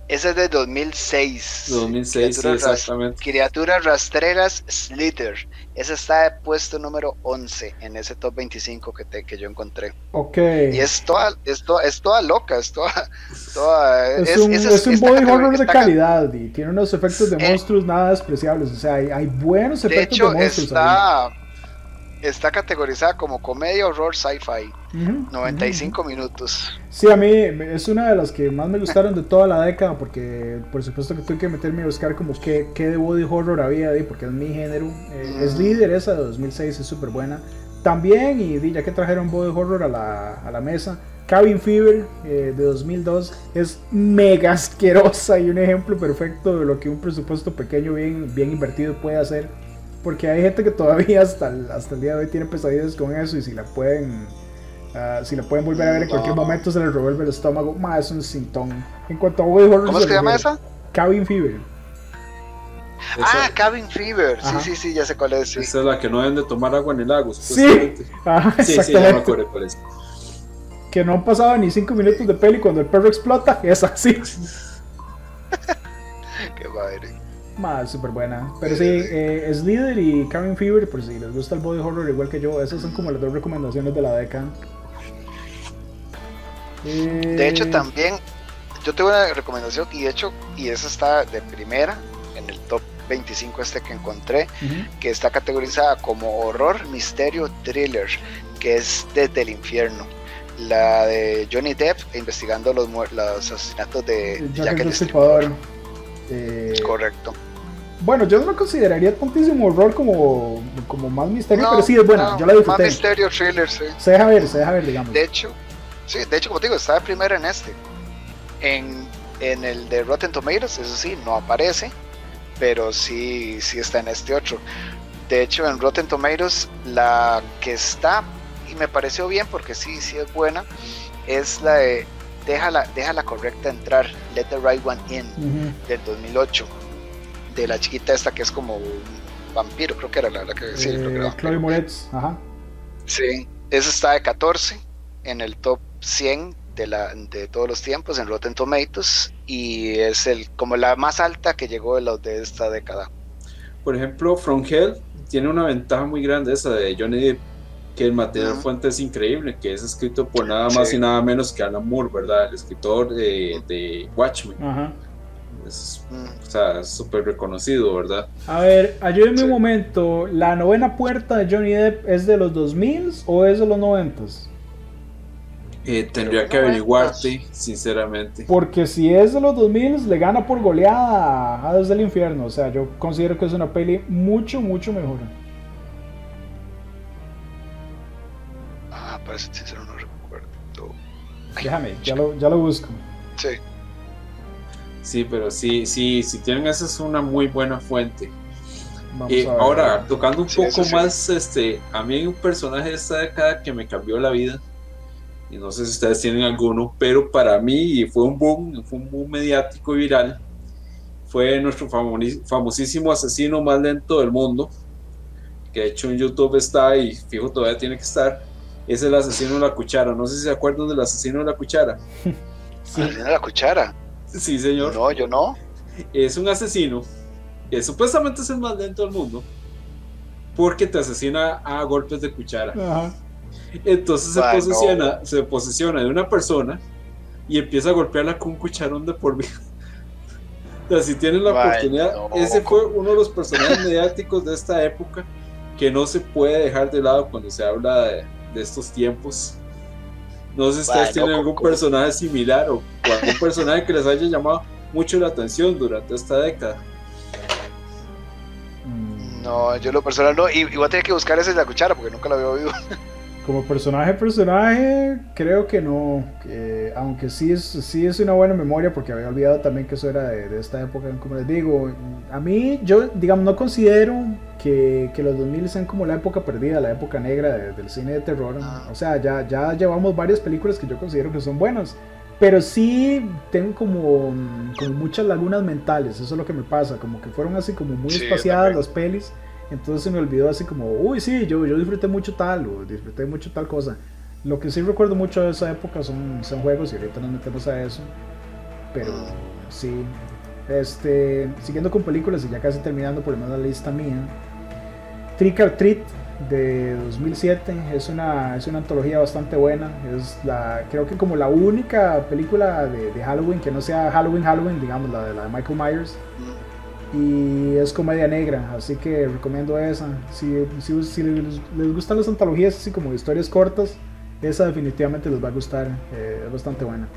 Esa es de 2006. 2006, sí, exactamente. criaturas rastreras Slither. Esa está de puesto número 11 en ese top 25 que, te, que yo encontré. Ok. Y es toda, es toda, es toda loca, es toda... <laughs> toda es, es, un, es un body horror de calidad y tiene unos efectos de eh, monstruos nada despreciables. O sea, hay, hay buenos efectos de, hecho, de monstruos. Está, está categorizada como comedia, horror, sci-fi. 95 minutos. Sí, a mí es una de las que más me gustaron de toda la década porque por supuesto que tuve que meterme a buscar como qué, qué de body horror había porque es mi género. Eh, es líder esa de 2006, es súper buena. También, y ya que trajeron body horror a la, a la mesa, Cabin Fever eh, de 2002 es mega asquerosa y un ejemplo perfecto de lo que un presupuesto pequeño bien, bien invertido puede hacer porque hay gente que todavía hasta el, hasta el día de hoy tiene pesadillas con eso y si la pueden uh, si la pueden volver a ver en cualquier momento se les revuelve el estómago, más es un sintón. En cuanto a horror, ¿Cómo se, llama esa? Cabin Fever. Ah, Cabin Fever. Sí, sí, sí, ya sé cuál es. Esa es la que no deben de tomar agua en el lago. Sí, Ajá, <laughs> sí, sí, ya me acuerdo por eso. Que no han pasado ni 5 minutos de peli cuando el perro explota. Es así. <laughs> Qué madre. Más súper buena. Pero sí, eh, Slither y Cabin Fever, por si les gusta el body horror igual que yo, esas son como las dos recomendaciones de la década. De hecho, eh, también yo tengo una recomendación y de hecho, y esa está de primera en el top 25 este que encontré, que está categorizada como horror, misterio, thriller, que es desde el infierno. La de Johnny Depp investigando los, los asesinatos de Jack, el Destripador. Eh, Correcto. Bueno, yo no lo consideraría tantísimo horror como, como más misterio, pero sí es buena, yo la disfruté. Más misterio, thriller, sí. Se deja ver, se deja ver, digamos. De hecho, sí, de hecho, como te digo, está de primera en este. En, en el de Rotten Tomatoes, eso sí, no aparece, pero sí, sí está en este otro. De hecho, en Rotten Tomatoes, la que está, y me pareció bien porque sí, sí es buena, es la de Déjala, déjala correcta entrar, Let the Right One In, del 2008 de la chiquita esta que es como un vampiro, creo que era la, que sí, eh, Chloe Moretz, ajá. Sí, esa está de 14 en el top 100 de, la, de todos los tiempos en Rotten Tomatoes y es el como la más alta que llegó de los de esta década. Por ejemplo, From Hell tiene una ventaja muy grande esa de Johnny Depp que el material fuente es increíble, que es escrito por nada más y nada menos que Alan Moore, ¿verdad? El escritor de, de Watchmen. Ajá. Es, o sea, súper reconocido, ¿verdad? A ver, ayúdenme un momento. ¿La novena puerta de Johnny Depp es de los 2000 o es de los 90? Eh, tendría que averiguarte, sinceramente. Porque si es de los 2000, le gana por goleada a Desde el Infierno. O sea, yo considero que es una peli mucho, mucho mejor. Ah, parece sincero, no recuerdo. Déjame, ya lo, ya lo busco. Sí. Sí, pero sí, sí, si tienen esa es una muy buena fuente. Y ahora, tocando un poco más, este, a mí hay un personaje de esta década que me cambió la vida. Y no sé si ustedes tienen alguno, pero para mí fue un boom, fue un boom mediático y viral. Fue nuestro famosísimo asesino más lento del mundo, que de hecho en YouTube está y fijo todavía tiene que estar. Es el asesino de la cuchara. No sé si se acuerdan del asesino de la cuchara. <laughs> sí. ¿Asesino de la cuchara? Sí, señor. No, yo no. Es un asesino que supuestamente es el más lento del mundo porque te asesina a golpes de cuchara. Entonces se posiciona, se posiciona de una persona y empieza a golpearla con un cucharón de por vida. <laughs> O si tienen la oportunidad, ese fue uno de los personajes mediáticos de esta época que no se puede dejar de lado cuando se habla de, de estos tiempos. No sé si ustedes tienen algún personaje similar o algún personaje que les haya llamado mucho la atención durante esta década. No, yo lo personal no. Y, voy a tener que buscar ese de la cuchara porque nunca lo había oído. <laughs> Como personaje, personaje, creo que no. aunque sí es, sí es una buena memoria porque había olvidado también que eso era de, esta época. Como les digo, a mí, yo, digamos, no considero que, que, los 2000 sean como la época perdida, la época negra del cine de terror. Ah. O sea, ya, ya llevamos varias películas que yo considero que son buenas. Pero sí tengo como, como muchas lagunas mentales, eso es lo que me pasa, como que fueron así como muy espaciadas las pelis. Entonces se me olvidó así como, uy, sí, yo, yo disfruté mucho tal, o disfruté mucho tal cosa. Lo que sí recuerdo mucho de esa época son, son juegos y ahorita nos metemos a eso. Pero sí, este, siguiendo con películas y ya casi terminando por lo menos la lista mía. Trick or Treat de 2007 es una, es una antología bastante buena. Es la, creo que como la única película de, de Halloween que no sea Halloween, Halloween, digamos, la de, la de Michael Myers y es comedia negra, así que recomiendo esa. Si, si, les, gustan las antologías así como historias cortas, esa definitivamente les va a gustar, eh, es bastante buena.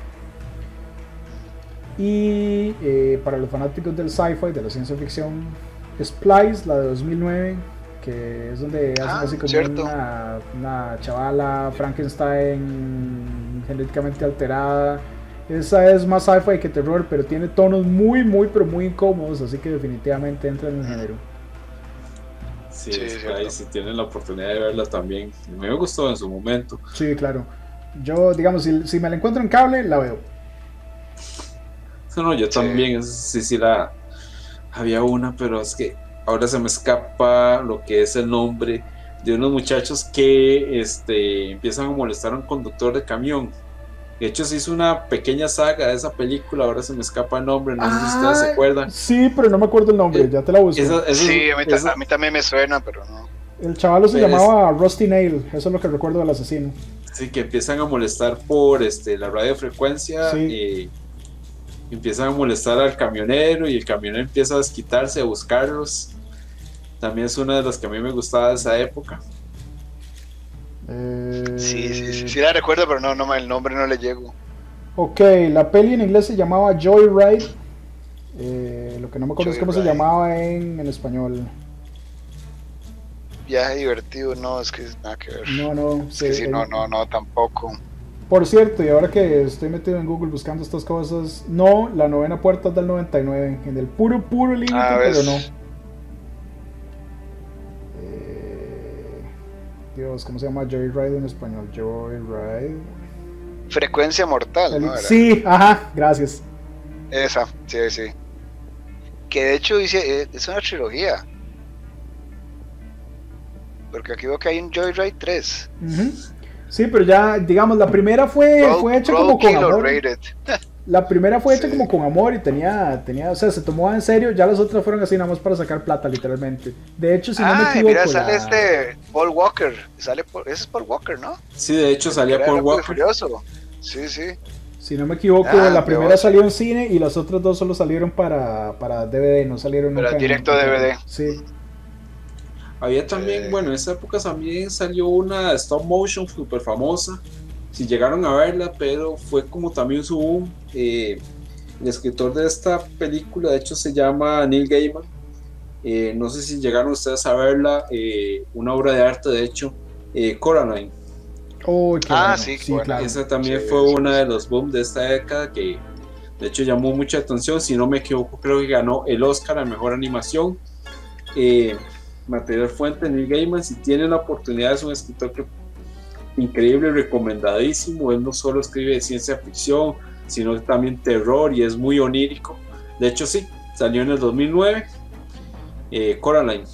Y eh, para los fanáticos del sci-fi, de la ciencia ficción, Splice, la de 2009, que es donde hacen ah, así como una, una chavala Frankenstein genéticamente alterada esa es más sci-fi que terror, pero tiene tonos muy, muy, pero muy incómodos, así que definitivamente entra en el género. Sí, si tienen la oportunidad de verla también. Me gustó en su momento. Sí, claro. Yo, digamos, si, me la encuentro en cable, la veo. No, yo también, sí, sí, la había una, pero es que ahora se me escapa lo que es el nombre de unos muchachos que este, empiezan a molestar a un conductor de camión. De hecho, se hizo una pequeña saga de esa película, ahora se me escapa el nombre, no sé si ustedes se acuerdan. Sí, pero no me acuerdo el nombre, ya te la busco. sí, a mí, también me suena, pero no. El chaval se llamaba Rusty Nail, eso es lo que recuerdo del asesino. Sí, que empiezan a molestar por este, la radiofrecuencia y empiezan a molestar al camionero y el camionero empieza a desquitarse, a buscarlos. También es una de las que a mí me gustaba de esa época. Sí, sí, sí, sí, la recuerdo, pero no, no, el nombre no le llego. Ok, la peli en inglés se llamaba Joyride. Eh, lo que no me acuerdo es cómo se llamaba en, en español. Viaje divertido, no, es que nada que ver. No, no, sí, no, no, no, tampoco. Por cierto, y ahora que estoy metido en Google buscando estas cosas, no, la novena puerta es del 99, en el puro, puro límite, ah, pero no. Dios, ¿cómo se llama Joyride en español? Joyride. Frecuencia mortal, ¿no? Sí, ajá, gracias. Esa, sí, sí. Que de hecho dice, eh, es una trilogía. Porque aquí veo que hay un Joyride 3. Sí, pero ya, digamos, la primera fue, fue hecha como con amor. <laughs> La primera fue hecha como con amor y tenía, tenía, o sea, se tomó en serio. Ya las otras fueron así nada más para sacar plata, literalmente. De hecho, si no me equivoco. Mira, sale este Paul Walker. Sale ese es Paul Walker, ¿no? Sí, de hecho salía Paul Walker. Furioso. Sí, sí. Si no me equivoco, ah, la primera salió en cine y las otras dos solo salieron para, para DVD, no salieron para directo DVD. Sí. Había también, bueno, en esa época también salió una stop motion super famosa. Si llegaron a verla, pero fue como también su boom. Eh, el escritor de esta película, de hecho, se llama Neil Gaiman. Eh, no sé si llegaron ustedes a verla, eh, una obra de arte, de hecho, Coraline ah, sí, claro. Esa también fue una de los booms de esta década que de hecho llamó mucha atención. Si no me equivoco, creo que ganó el Oscar a mejor animación. Eh, material fuente Neil Gaiman. Si tienen la oportunidad, es un escritor que increíble, recomendadísimo. Él no solo escribe ciencia ficción, sino también terror y es muy onírico. De hecho, sí, salió en el 2009. Eh, Coraline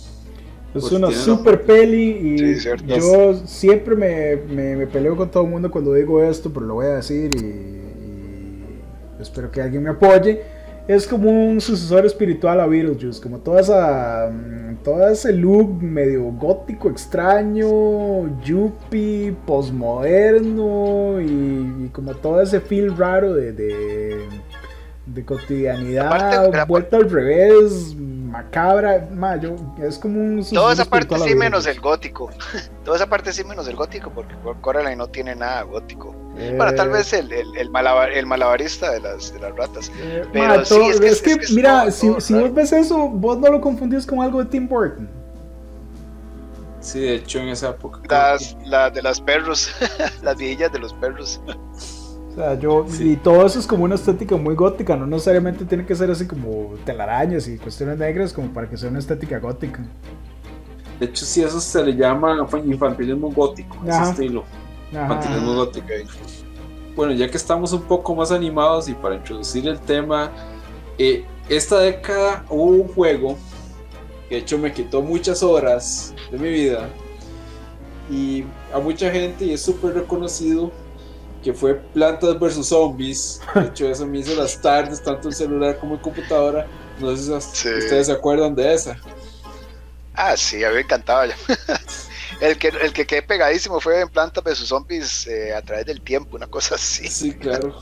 es pues una super peli y yo siempre me, me, peleo con todo el mundo cuando digo esto, pero lo voy a decir y, espero que alguien me apoye. Es como un sucesor espiritual a Beetlejuice, como toda esa, mm, todo ese look medio gótico extraño, yuppie, postmoderno y, y como todo ese feel raro de, de, de cotidianidad, vuelta al revés, macabra, mayo, es como un... Toda esa parte sí menos el gótico, <laughs> toda esa parte sí menos el gótico, porque Coraline no tiene nada gótico. Bueno, tal vez el, el, el, malabarista de las, de las ratas. Eh, pero sí, es que, mira, si, si vos ves eso, vos no lo confundís con algo de Tim Burton. Sí, de hecho en esa época. Las, las de los perros, <laughs> las viejillas de los perros yo, y todo eso es como una estética muy gótica, no necesariamente tiene que ser así como telarañas y cuestiones negras como para que sea una estética gótica. De hecho, sí, eso se le llama infantilismo gótico, ese estilo. Infantilismo gótico. Bueno, ya que estamos un poco más animados y para introducir el tema, eh, esta década hubo un juego que de hecho me quitó muchas horas de mi vida y a mucha gente y es súper reconocido que fue Plantas vs Zombies. De hecho, eso me hizo las tardes, tanto en celular como en computadora. No sé si ustedes se acuerdan de esa. Ah, sí, a mí me encantaba. <laughs> el, que, el que quedé pegadísimo fue en Plantas vs Zombies eh, a través del tiempo, una cosa así. Sí, claro.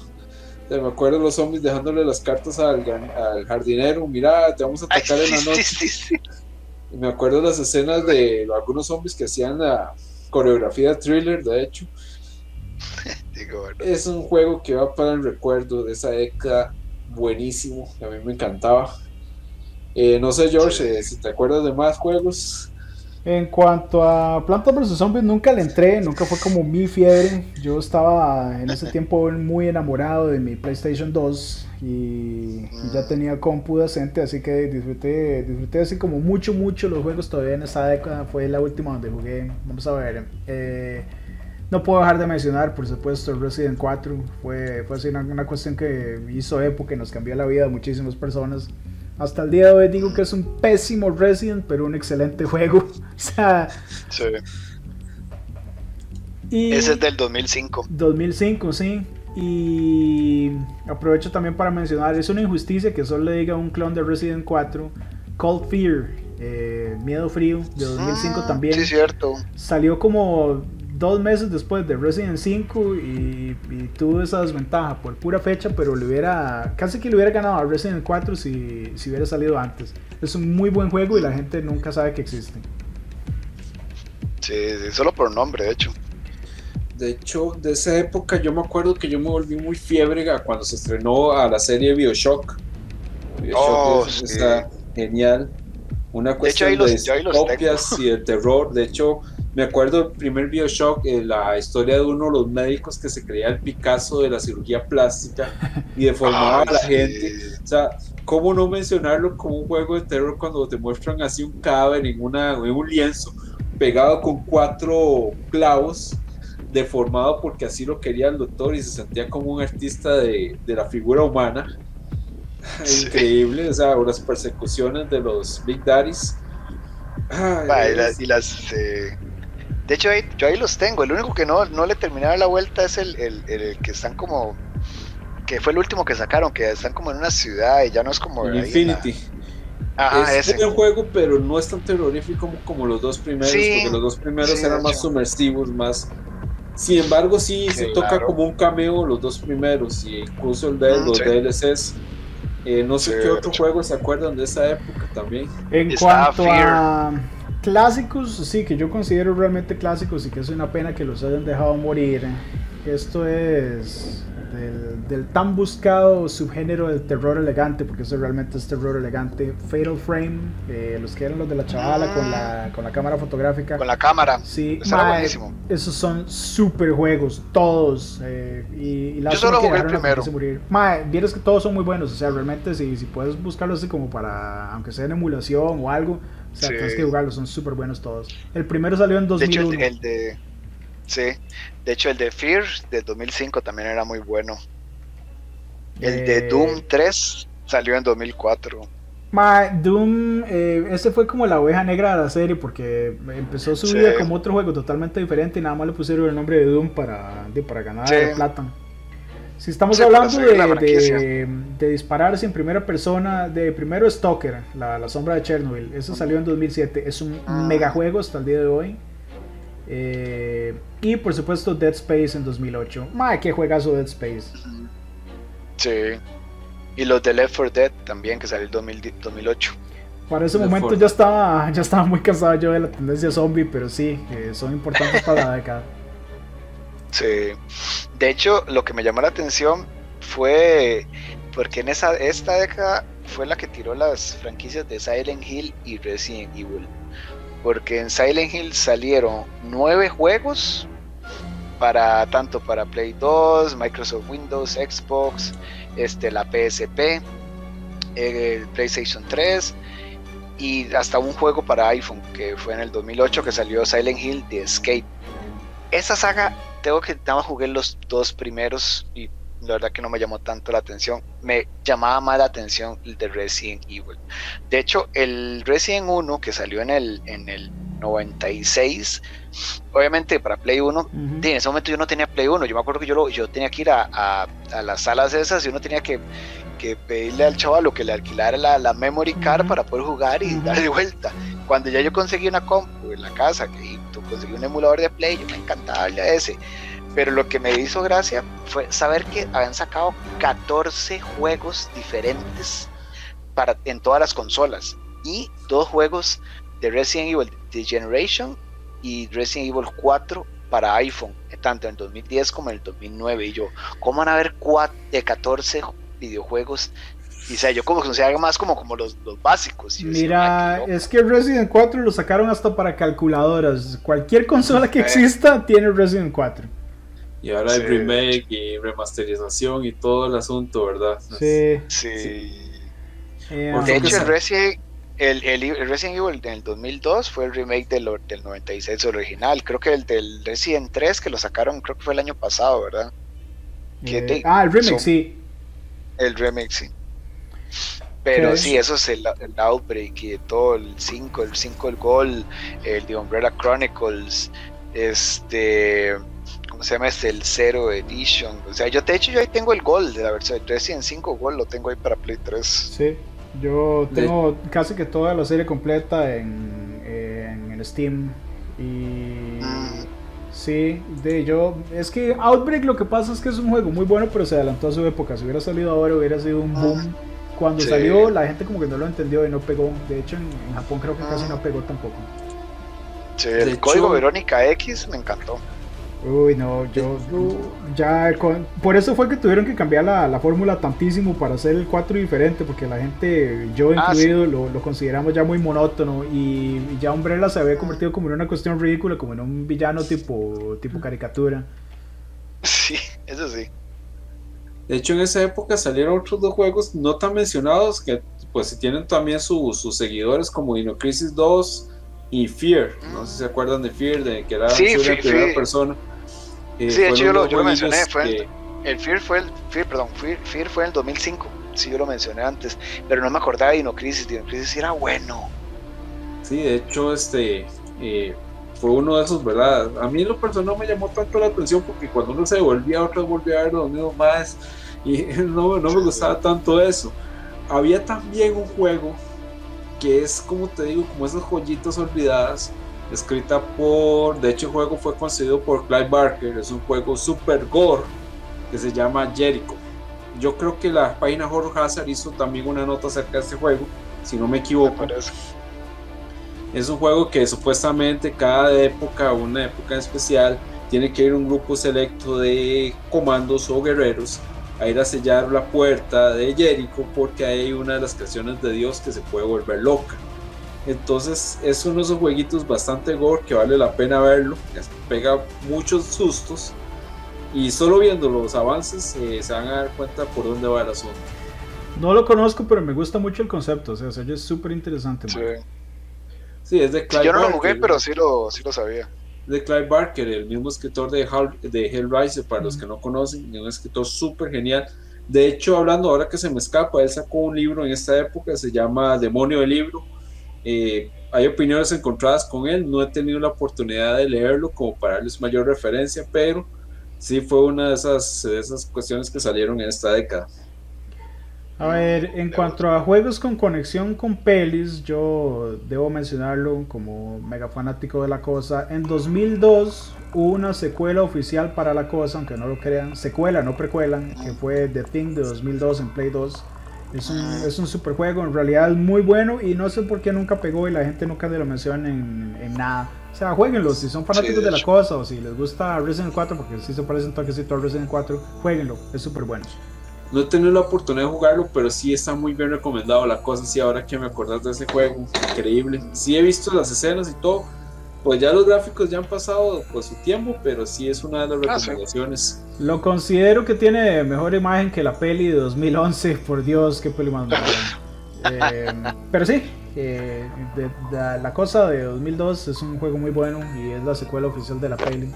me acuerdo de los zombies dejándole las cartas al, al jardinero. Mira, te vamos a atacar en la noche. Sí, me acuerdo las escenas de algunos zombies que hacían la coreografía thriller, de hecho. <laughs> Es un juego que va para el recuerdo de esa década buenísimo, que a mí me encantaba. Eh, no sé, George, eh, si te acuerdas de más juegos. En cuanto a Planta vs Zombies, nunca le entré, nunca fue como mi fiebre. Yo estaba en ese <laughs> tiempo muy enamorado de mi PlayStation 2 y, ya mm. tenía compu decente, así que disfruté, disfruté así como mucho, mucho los juegos todavía en esa década. Fue la última donde jugué. Vamos a ver. Eh, no puedo dejar de mencionar, por supuesto, Resident 4. Fue, fue así una, cuestión que hizo época y nos cambió la vida a muchísimas personas. Hasta el día de hoy digo que es un pésimo Resident, pero un excelente <laughs> juego. o sea. Sí. Ese es del 2005. 2005, sí. Y aprovecho también para mencionar, es una injusticia que solo le diga un clon de Resident 4, Cold Fear, eh, Miedo Frío, de 2005 ah, también. Sí, cierto. Salió como dos meses después de Resident 5 y, tuvo esa desventaja por pura fecha, pero le hubiera, casi que le hubiera ganado a Resident 4 si, si hubiera salido antes. Es un muy buen juego y la gente nunca sabe que existe. Sí, solo por nombre, de hecho. De hecho, de esa época yo me acuerdo que yo me volví muy fiebre cuando se estrenó a la serie Bioshock. Bioshock oh, está genial. Una cuestión de, hecho, y el terror. De hecho, me acuerdo el primer Bioshock, eh, la historia de uno de los médicos que se creía el Picasso de la cirugía plástica y deformaba a la gente. O sea, ¿cómo no mencionarlo como un juego de terror cuando te muestran así un cadáver en, una, en un lienzo pegado con cuatro clavos? deformado porque así lo quería el doctor y se sentía como un artista de, de la figura humana. <laughs> Increíble, o sea, las persecuciones de los Big Daddies. y las, eh, de hecho, yo ahí los tengo. El único que no, no le terminaba la vuelta es el, el, que están como que fue el último que sacaron, que están como en una ciudad y ya no es como... Infinity. es un juego, pero no es tan terrorífico como, los dos primeros, porque los dos primeros eran más sumersivos, más... Sin embargo, sí, se toca como un cameo los dos primeros, y incluso el de los DLCs. Eh, no sé qué otro juego se acuerdan de esa época también. En cuanto a clásicos, sí, que yo considero realmente clásicos y que es una pena que los hayan dejado morir. Esto es del, tan buscado subgénero del terror elegante, porque eso realmente es terror elegante. Fatal Frame, eh, los que eran los de la chavala con, la, con la cámara fotográfica. Con la cámara. Sí, esos son super juegos, todos. Eh, y, Yo solo jugué el primero. Morir. vieres que todos son muy buenos, o sea, realmente si, si puedes buscarlos así como para, aunque sea en emulación o algo, o sea, tienes que jugarlos, son súper buenos todos. El primero salió en 2001. De hecho, el de Sí, de hecho el de Fear de 2005 también era muy bueno. El de eh, Doom 3 salió en 2004. Ma, Doom, eh, ese fue como la oveja negra de la serie porque empezó su vida como otro juego totalmente diferente y nada más le pusieron el nombre de Doom para, para ganar plata. Si estamos hablando de, de, dispararse en primera persona, de primero Stalker, la, sombra de Chernobyl, eso salió en 2007, es un ah. mega juego hasta el día de hoy. Eh, y por supuesto Dead Space en 2008. Madre, qué juegazo Dead Space. Sí. Y los de Left 4 Dead también, que salió en 2008. Para ese momento ya estaba, ya estaba muy cansado yo de la tendencia zombie, pero sí, son importantes para la década. Sí. De hecho, lo que me llamó la atención fue porque en esa esta década fue la que tiró las franquicias de Silent Hill y Resident Evil porque en Silent Hill salieron nueve juegos para tanto para Play 2, Microsoft Windows, Xbox, este, la PSP, el PlayStation 3 y hasta un juego para iPhone que fue en el 2008 que salió Silent Hill The Escape. Esa saga tengo que nada más jugué los dos primeros y la verdad que no me llamó tanto la atención. Me llamaba más la atención el de Resident Evil. De hecho, el Resident 1 que salió en el, en el 96, obviamente para Play 1, en ese momento yo no tenía Play 1. Yo me acuerdo que yo, yo tenía que ir a, a, las salas esas y uno tenía que, que pedirle al chaval que le alquilara la, la memory card para poder jugar y darle vuelta. Cuando ya yo conseguí una compu en la casa y conseguí un emulador de Play, yo me encantaba darle a ese pero lo que me hizo gracia fue saber que habían sacado 14 juegos diferentes para, en todas las consolas y dos juegos de Resident Evil The Generation y Resident Evil 4 para iPhone, tanto en el 2010 como en el 2009. Y yo, ¿cómo van a haber de 14 videojuegos y o sea, yo como que se haga más como, como los, los básicos. Mira, es que Resident 4 lo sacaron hasta para calculadoras. Cualquier consola que <laughs> exista tiene Resident 4. Y ahora el remake y remasterización y todo el asunto, ¿verdad? Sí. Sí. Eh, de hecho, el Resident, el, el, Resident Evil del 2002 fue el remake del, del 96 original. Creo que el del Resident 3 que lo sacaron, creo que fue el año pasado, ¿verdad? Eh, ah, el remake, sí. El remake, sí. Pero sí, eso es el, Outbreak y todo, el 5, el 5 el Gol, el de Umbrella Chronicles, este ¿cómo se llama este? El Zero Edition. O sea, yo de hecho yo ahí tengo el Gold de la versión Resident 5 Gold, lo tengo ahí para Play 3. Sí, yo tengo casi que toda la serie completa en, en, Steam. Y mm. sí, de yo, es que Outbreak lo que pasa es que es un juego muy bueno, pero se adelantó a su época. Si hubiera salido ahora hubiera sido un boom. Ah. Cuando salió la gente como que no lo entendió y no pegó. De hecho en, Japón creo que casi ah. no pegó tampoco. Sí, el código Verónica X me encantó. Uy, no, yo ya por eso fue que tuvieron que cambiar la, fórmula tantísimo para hacer el 4 diferente, porque la gente, yo ah, incluido, lo, consideramos ya muy monótono y, ya Umbrella se había convertido como en una cuestión ridícula, como en un villano tipo, tipo caricatura. Sí, eso sí. De hecho, en esa época salieron otros dos juegos no tan mencionados que pues tienen también sus seguidores como Dino Crisis 2 y Fear. No sé si se acuerdan de Fear, de que era sí, una primera persona. Eh, sí, de hecho yo lo, mencioné, fue el, Fear fue el Fear, perdón, Fear, fue en el 2005, sí yo lo mencioné antes, pero no me acordaba de Dino Crisis, Dino Crisis era bueno. Sí, de hecho este eh, fue uno de esos, ¿verdad? A mí lo personal no me llamó tanto la atención porque cuando uno se volvía a otro volvía a ver los mismos más Y <laughs> no, no me gustaba tanto eso. Había también un juego que es, como te digo, como esas joyitas olvidadas, escrita por, de hecho el juego fue concebido por Clive Barker, es un juego super gore que se llama Jericho. Yo creo que la página Horror Hazard hizo también una nota acerca de este juego, si no me equivoco. Es un juego que supuestamente cada época, una época especial, tiene que ir un grupo selecto de comandos o guerreros a ir a sellar la puerta de Jericho porque hay una de las creaciones de Dios que se puede volver loca. Entonces es uno de esos jueguitos bastante gore que vale la pena verlo, pega muchos sustos y solo viendo los avances eh, se van a dar cuenta por dónde va el asunto. No lo conozco, pero me gusta mucho el concepto, o sea, es súper interesante. Sí. Es de Clive Yo no lo jugué, pero sí lo, sí lo sabía de Clive Barker, el mismo escritor de, de Hellraiser, para los que no conocen, un escritor súper genial. De hecho, hablando ahora que se me escapa, él sacó un libro en esta época, se llama Demonio del Libro. Eh, hay opiniones encontradas con él, no he tenido la oportunidad de leerlo como para darles mayor referencia, pero sí fue una de esas, de esas cuestiones que salieron en esta década. A ver, en cuanto a juegos con conexión con pelis, yo debo mencionarlo como mega fanático de la cosa. En 2002 hubo una secuela oficial para la cosa, aunque no lo crean. Secuela, no precuela, que fue The Thing de 2002 en Play 2. Es un, es un super juego, en realidad es muy bueno y no sé por qué nunca pegó y la gente nunca lo menciona en, en nada. O sea, jueguenlo, si son fanáticos de, la cosa o si les gusta Resident 4, porque si se parece un toquecito a Resident 4, jueguenlo, es súper bueno. No he tenido la oportunidad de jugarlo, pero sí está muy bien recomendado la cosa. Sí, ahora que me acordás de ese juego, increíble. Sí he visto las escenas y todo. Pues ya los gráficos ya han pasado pues, su tiempo, pero sí es una de las ah, recomendaciones. Lo considero que tiene mejor imagen que la peli de 2011. Por Dios, qué peli más <laughs> eh, Pero sí, eh, la cosa de 2002 es un juego muy bueno y es la secuela oficial de la peli.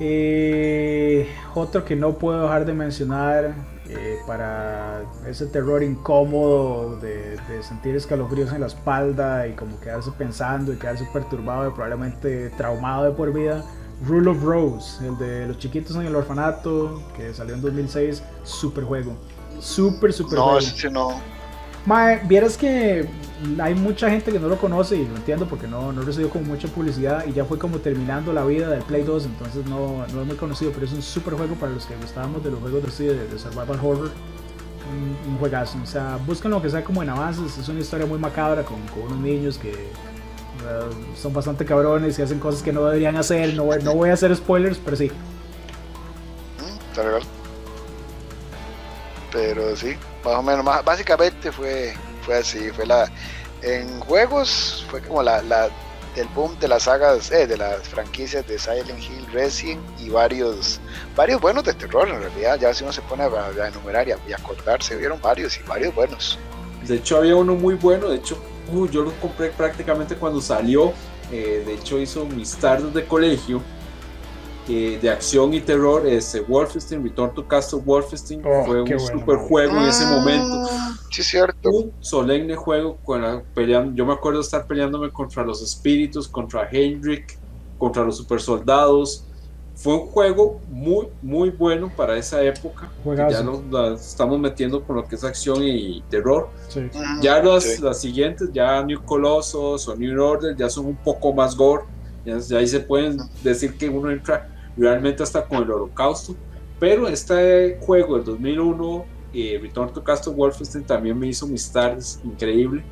Eh, otro que no puedo dejar de mencionar eh, para ese terror incómodo de, sentir escalofríos en la espalda y como quedarse pensando y quedarse perturbado y probablemente traumado de por vida. Rule of Rose, el de los chiquitos en el orfanato, que salió en 2006, super juego. Super, super no, juego. Ese no, Mae, vieras que hay mucha gente que no lo conoce y lo entiendo porque no, no recibió como mucha publicidad y ya fue como terminando la vida del Play 2, entonces no, no es muy conocido, pero es un super juego para los que gustábamos de los juegos de, de, Survival Horror. Un, juegazo, o sea, busquen lo que sea como en avances, es una historia muy macabra con, unos niños que uh, son bastante cabrones y hacen cosas que no deberían hacer, no, no voy a hacer spoilers, pero sí. Mm, está. Pero sí, más o menos, más, básicamente fue, fue así, fue la, en juegos fue como la, la el boom de las sagas, eh, de las franquicias de Silent Hill, Resident y varios, varios buenos de terror en realidad, ya si uno se pone a, enumerar y a, acordarse, vieron varios y varios buenos. De hecho había uno muy bueno, de hecho uh, yo lo compré prácticamente cuando salió, eh, de hecho hizo mis tardes de colegio, de acción y terror, este Wolfenstein, Return to Castle Wolfenstein, oh, fue un super juego en ese momento. Ah, sí, cierto. Un solemne juego, con peleando, yo me acuerdo de estar peleándome contra los espíritus, contra Hendrik, contra los super soldados. Fue un juego muy, muy bueno para esa época. Ya nos estamos metiendo con lo que es acción y terror. Ya las, las siguientes, ya New Colossus o New Order, ya son un poco más gore. Ya, ya ahí se pueden decir que uno entra realmente hasta con el holocausto. Pero este juego del 2001, eh, Return to Castle Wolfenstein, también me hizo mis tardes increíble.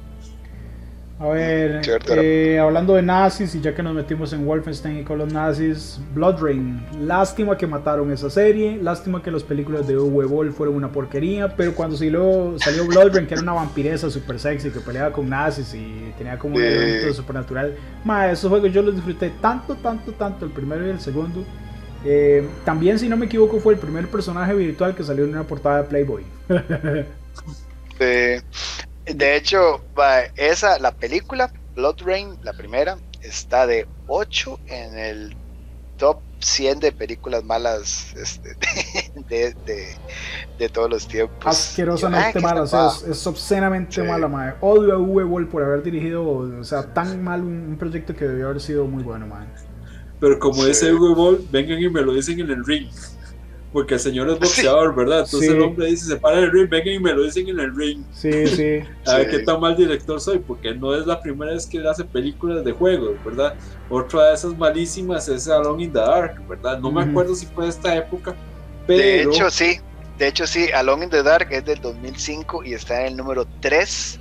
A ver, eh, hablando de nazis, y ya que nos metimos en Wolfenstein y con los nazis, Blood Rain. Lástima que mataron esa serie, lástima que las películas de Uwe Boll fueron una porquería, pero cuando salió, salió Blood Rain, que era una vampiresa super sexy que peleaba con nazis y tenía como un elemento supernatural, esos juegos yo los disfruté tanto, tanto, tanto, el primero y el segundo. Eh, también, si no me equivoco, fue el primer personaje virtual que salió en una portada de Playboy. <laughs> de hecho, esa, la película, Blood Rain, la primera, está de 8 en el top 100 de películas malas este, <laughs> de, todos los tiempos. Asquerosamente mala, es, obscenamente mala, madre. Odio a Uwe Boll por haber dirigido, o sea, tan mal un, proyecto que debió haber sido muy bueno, madre. Pero como ese Hugo Ball, vengan y me lo dicen en el ring. porque el señor es <laughs> boxeador, ¿verdad? Entonces el hombre dice, se para en el ring, vengan y me lo dicen en el ring. Sí, sí. <laughs> A ver qué tan mal director soy, porque no es la primera vez que él hace películas de juegos, ¿verdad? Otra de esas malísimas es Alone in the Dark, ¿verdad? No me acuerdo si fue de esta época, pero... De hecho, sí. De hecho, sí, Alone in the Dark es del 2005 y está en el número 3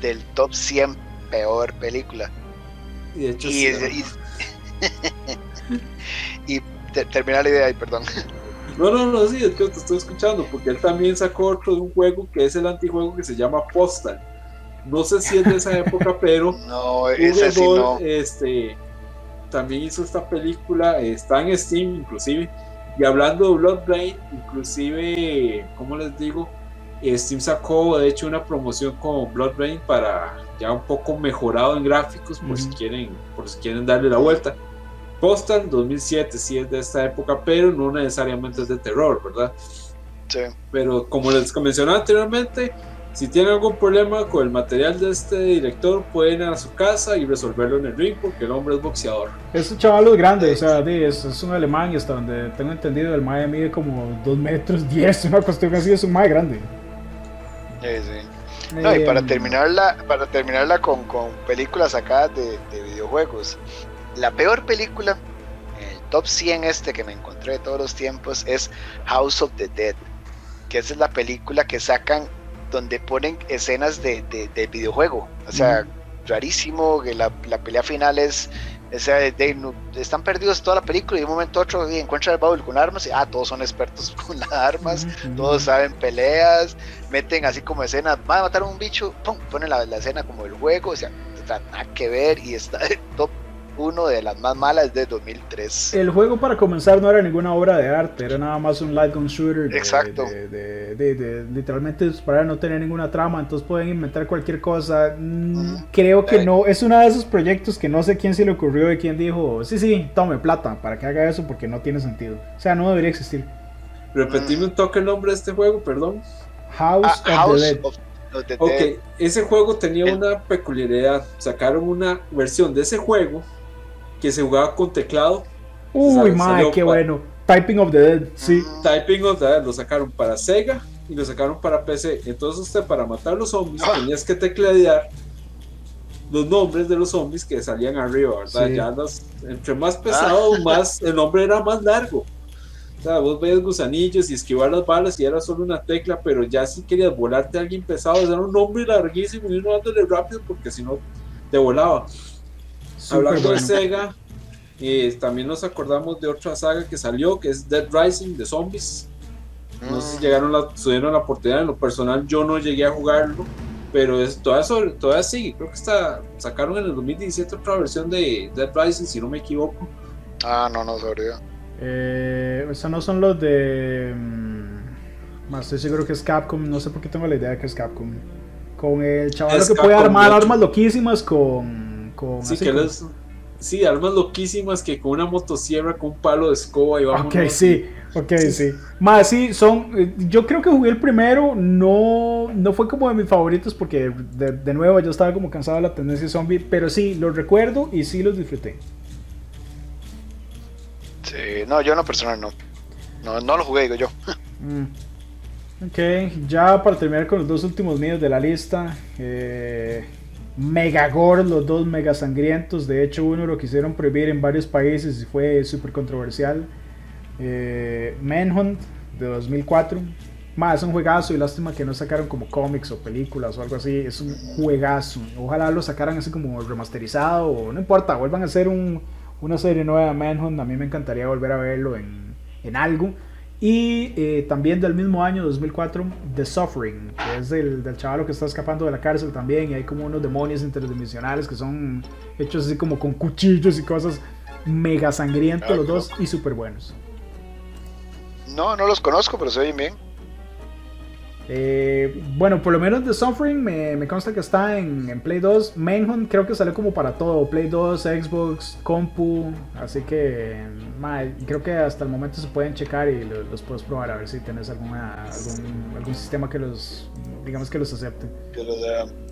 del top 100 peor película. Y de hecho, sí, y <laughs> termina la idea ahí, perdón. <laughs> No, no, no, sí, es que te estoy escuchando, porque él también sacó otro de un juego que es el antijuego que se llama Postal. No sé si es de esa época, <laughs> pero no, ese sí no. este, también hizo esta película, está en Steam inclusive. Y hablando de Blood Brain, inclusive, ¿cómo les digo? Steam sacó de hecho una promoción con Blood Brain para ya un poco mejorado en gráficos por si quieren por si quieren darle la vuelta. Postal 2007 sí es de esta época, pero no necesariamente es de terror, ¿verdad? Sí. Pero como les mencioné anteriormente, si tienen algún problema con el material de este director, pueden ir a su casa y resolverlo en el ring porque el hombre es boxeador. Este chaval es grande, o sea, es, es un alemán y hasta donde tengo entendido el mae mide como 2 metros 10, una cuestión así, es un mae grande. Sí, sí. No, y para em, terminarla, para terminarla con, con películas sacadas de, de videojuegos, la peor película, el top 100 este que me encontré de todos los tiempos, es House of the Dead, que esa es la película que sacan donde ponen escenas de, de, videojuego. O sea, rarísimo, que la, la, pelea final es, están perdidos toda la película y de un momento a otro encuentran el baúl con armas y ah, todos son expertos <laughs> con las armas, todos saben peleas, meten así como escenas, van a matar a un bicho, pum, ponen la, la escena como el juego, o sea, nada que ver y está <laughs> top uno de las más malas de 2003. El juego para comenzar no era ninguna obra de arte, era nada más un light gun shooter. Exacto. De, de, literalmente para no tener ninguna trama, entonces pueden inventar cualquier cosa. Mm, creo que no, es uno de esos proyectos que no sé quién se le ocurrió y quién dijo, sí, sí, tome plata para que haga eso porque no tiene sentido. O sea, no debería existir. Repetime un toque el nombre de este juego, perdón. House, ah, of, the Dead. ok, ese juego tenía una peculiaridad. Sacaron una versión de ese juego que se jugaba con teclado. Uy, madre, qué bueno. Typing of the Dead, sí. Typing of the Dead lo sacaron para Sega y lo sacaron para PC. Entonces usted para matar los zombies ah. tenías que teclear los nombres de los zombies que salían arriba, ¿verdad? Ya los, entre más pesado, ah. más el nombre era más largo. O sea, vos veías gusanillos y esquivar las balas y era solo una tecla, pero ya si querías volarte a alguien pesado, era un nombre larguísimo y uno dándole rápido porque si no te volaba. Hablando de Sega, eh, también nos acordamos de otra saga que salió, que es Dead Rising de zombies. No sé si mm. llegaron la, tuvieron la oportunidad, en lo personal yo no llegué a jugarlo, pero es, todavía, todavía sigue. Creo que está, sacaron en el 2017 otra versión de Dead Rising, si no me equivoco. Ah, no, no sabría. Eh, esos no son los de. Mm, más estoy seguro que es Capcom. No sé por qué tengo la idea de que es Capcom. Con el chaval que puede armar armas loquísimas con sí, que sí, armas loquísimas que con una motosierra, con un palo de escoba y vamos. Ok, sí, ok, sí. Más, sí, son. Eh, yo creo que jugué el primero, no, no fue como de mis favoritos porque de, nuevo yo estaba como cansado de la tendencia zombie, pero sí, los recuerdo y sí los disfruté. Sí, no, yo en lo personal no. No, no lo jugué, digo yo. Mm. Ok, ya para terminar con los dos últimos míos de la lista. Eh, mega gore, los dos mega sangrientos. De hecho, uno lo quisieron prohibir en varios países y fue súper controversial. Eh, Manhunt de 2004. Más, es un juegazo y lástima que no sacaron como cómics o películas o algo así. Es un juegazo. Ojalá lo sacaran así como remasterizado o no importa, vuelvan a hacer un, una serie nueva de Manhunt. A mí me encantaría volver a verlo en, en algo. Y eh, también del mismo año, 2004, The Suffering, que es del, del chaval que está escapando de la cárcel también. Y hay como unos demonios interdimensionales que son hechos así como con cuchillos y cosas mega sangrientos los dos y súper buenos. No, no los conozco, pero se oyen bien. Eh, bueno, por lo menos The Suffering me, me consta que está en, Play 2. Manhunt creo que sale como para todo: Play 2, Xbox, Compu. Así que creo que hasta el momento se pueden checar y los, puedes probar a ver si tienes alguna, algún, sistema que los, digamos que los acepte. Que los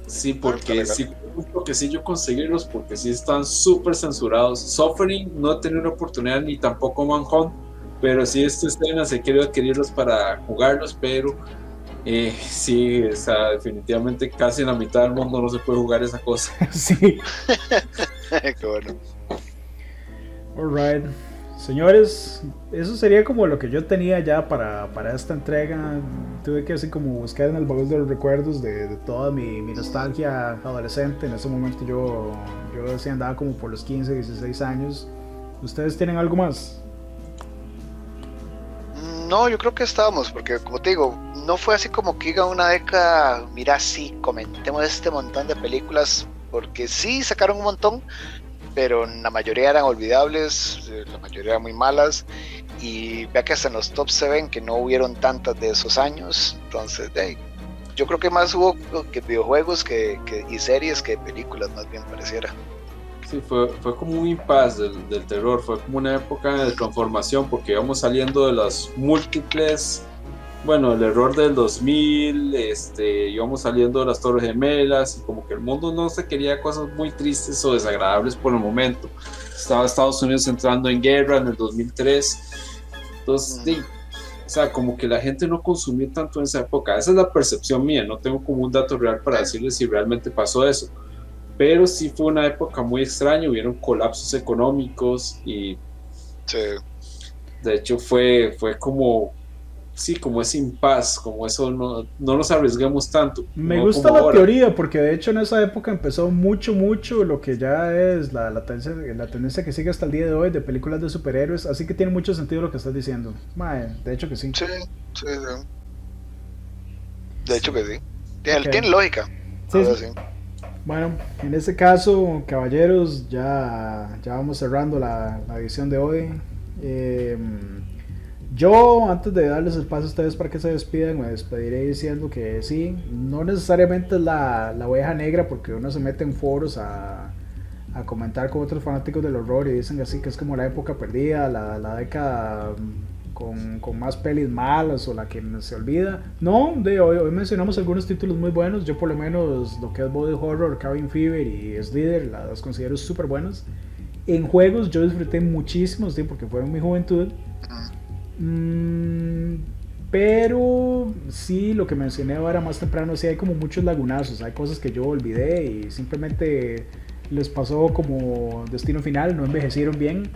Sí, porque sí, porque sí yo conseguirlos porque sí están súper censurados. Suffering no he tenido una oportunidad ni tampoco Manhunt Pero sí, estas escenas he querido adquirirlos para jugarlos, pero eh, sí, está definitivamente casi en la mitad del mundo no se puede jugar esa cosa. <laughs> sí. <laughs> Qué bueno. Alright. Señores, eso sería como lo que yo tenía ya para, para esta entrega. Tuve que así como buscar en el baúl de los recuerdos de, toda mi, mi, nostalgia adolescente. En ese momento yo, yo decía andaba como por los 15, 16 años. ¿Ustedes tienen algo más? No, yo creo que estábamos, porque como te digo, no fue así como que iba una década, mira, sí, comentemos este montón de películas, porque sí sacaron un montón, pero la mayoría eran olvidables, eh, la mayoría eran muy malas, y vea que hasta en los top se ven que no hubieron tantas de esos años, entonces yo creo que más hubo que videojuegos que, y series que películas, más bien pareciera. Sí, fue, fue como un impasse del, del, terror, fue como una época de transformación porque íbamos saliendo de las múltiples bueno, el error del 2000, este, íbamos saliendo de las Torres Gemelas y como que el mundo no se quería cosas muy tristes o desagradables por el momento. Estaba Estados Unidos entrando en guerra en el 2003. Entonces, sí, o sea, como que la gente no consumió tanto en esa época. Esa es la percepción mía, no tengo como un dato real para decirles si realmente pasó eso. Pero sí fue una época muy extraña, hubieron colapsos económicos y... Sí. De hecho, fue, fue como sí, como ese impas, como eso no, no nos arriesguemos tanto. Me gusta la teoría, porque de hecho en esa época empezó mucho, mucho lo que ya es la, la, tendencia, la tendencia que sigue hasta el día de hoy de películas de superhéroes, así que tiene mucho sentido lo que estás diciendo. de hecho que sí. Sí, sí, De hecho que sí. Tiene, lógica. Sí, sí. Bueno, en este caso, caballeros, ya, ya vamos cerrando la, la edición de hoy. Eh, yo, antes de darles el paso a ustedes para que se despidan, me despediré diciendo que sí, no necesariamente es la, la oveja negra, porque uno se mete en foros a, a, comentar con otros fanáticos del horror y dicen así que es como la época perdida, la, la década con, con, más pelis malas o la que se olvida. No, de hoy, hoy mencionamos algunos títulos muy buenos. Yo, por lo menos, lo que es Body Horror, Cabin Fever y Slither, las considero súper buenas. En juegos, yo disfruté muchísimo, ¿sí? porque fueron mi juventud. Mm, pero sí, lo que mencioné ahora más temprano, sí hay como muchos lagunazos, hay cosas que yo olvidé y simplemente les pasó como destino final, no envejecieron bien.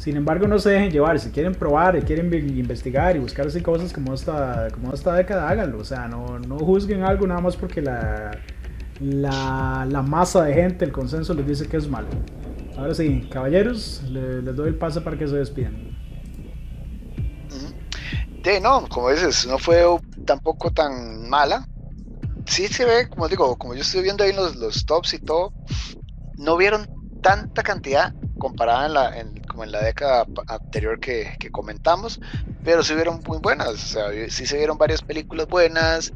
Sin embargo, no se dejen llevar, si quieren probar y quieren investigar y buscar así cosas como esta, como esta década, háganlo. O sea, no, no juzguen algo nada más porque la, la, la, masa de gente, el consenso les dice que es malo. Ahora sí, caballeros, les doy el paso para que se despidan de no, como dices, no fue tampoco tan mala. Sí se ve, como digo, como yo estoy viendo ahí los, los tops y todo, no vieron tanta cantidad comparada en la, en, en la década anterior que, comentamos, pero sí vieron muy buenas, o sea, sí se vieron varias películas buenas,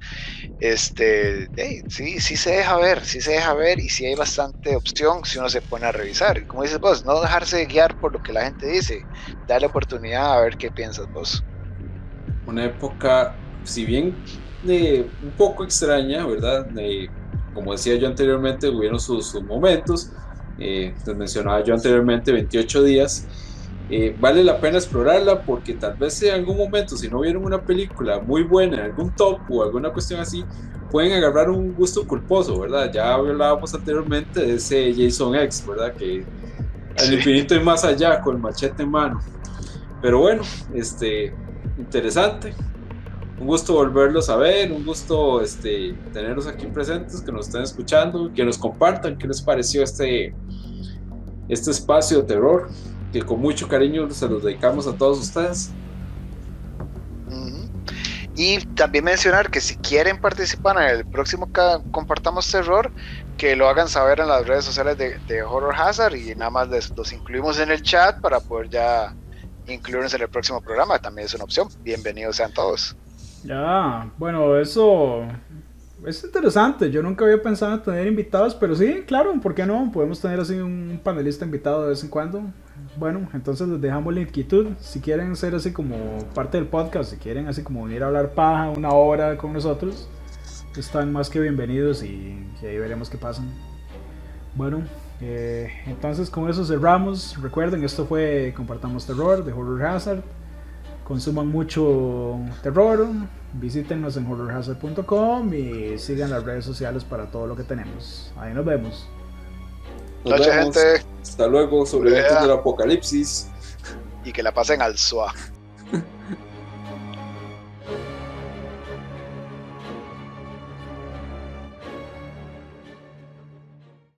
este, sí, sí se deja ver, sí se deja ver y sí hay bastante opción si uno se pone a revisar, como dices vos, no dejarse guiar por lo que la gente dice, darle oportunidad a ver qué piensas vos una época, si bien de un poco extraña, ¿verdad? como decía yo anteriormente, hubieron sus, momentos, eh, les mencionaba yo anteriormente 28 días, eh, vale la pena explorarla porque tal vez en algún momento, si no vieron una película muy buena en algún top o alguna cuestión así, pueden agarrar un gusto culposo, ¿verdad? Ya hablábamos anteriormente de ese Jason X, ¿verdad? Que al infinito y más allá, con el machete en mano. Pero bueno, este, interesante. Un gusto volverlos a ver, un gusto este, tenerlos aquí presentes, que nos estén escuchando, que nos compartan qué les pareció este, este espacio de terror, que con mucho cariño se los dedicamos a todos ustedes. Y también mencionar que si quieren participar en el próximo Compartamos Terror, que lo hagan saber en las redes sociales de, Horror Hazard y nada más les, los incluimos en el chat para poder ya incluirnos en el próximo programa, también es una opción. Bienvenidos sean todos. Ya, bueno, eso es interesante. Yo nunca había pensado en tener invitados, pero sí, claro, ¿por qué no? Podemos tener así un panelista invitado de vez en cuando. Bueno, entonces les dejamos la inquietud. Si quieren ser así como parte del podcast, si quieren así como venir a hablar paja una hora con nosotros, están más que bienvenidos y, ahí veremos qué pasa. Bueno, eh, entonces con eso cerramos. Recuerden, esto fue Compartamos Terror de Horror Hazard. Consuman mucho terror, visítenos en horrorhazard.com y sigan las redes sociales para todo lo que tenemos. Ahí nos vemos. Nos vemos. gente. Hasta luego, sobrevivientes del apocalipsis. Y que la pasen al SUA. <laughs>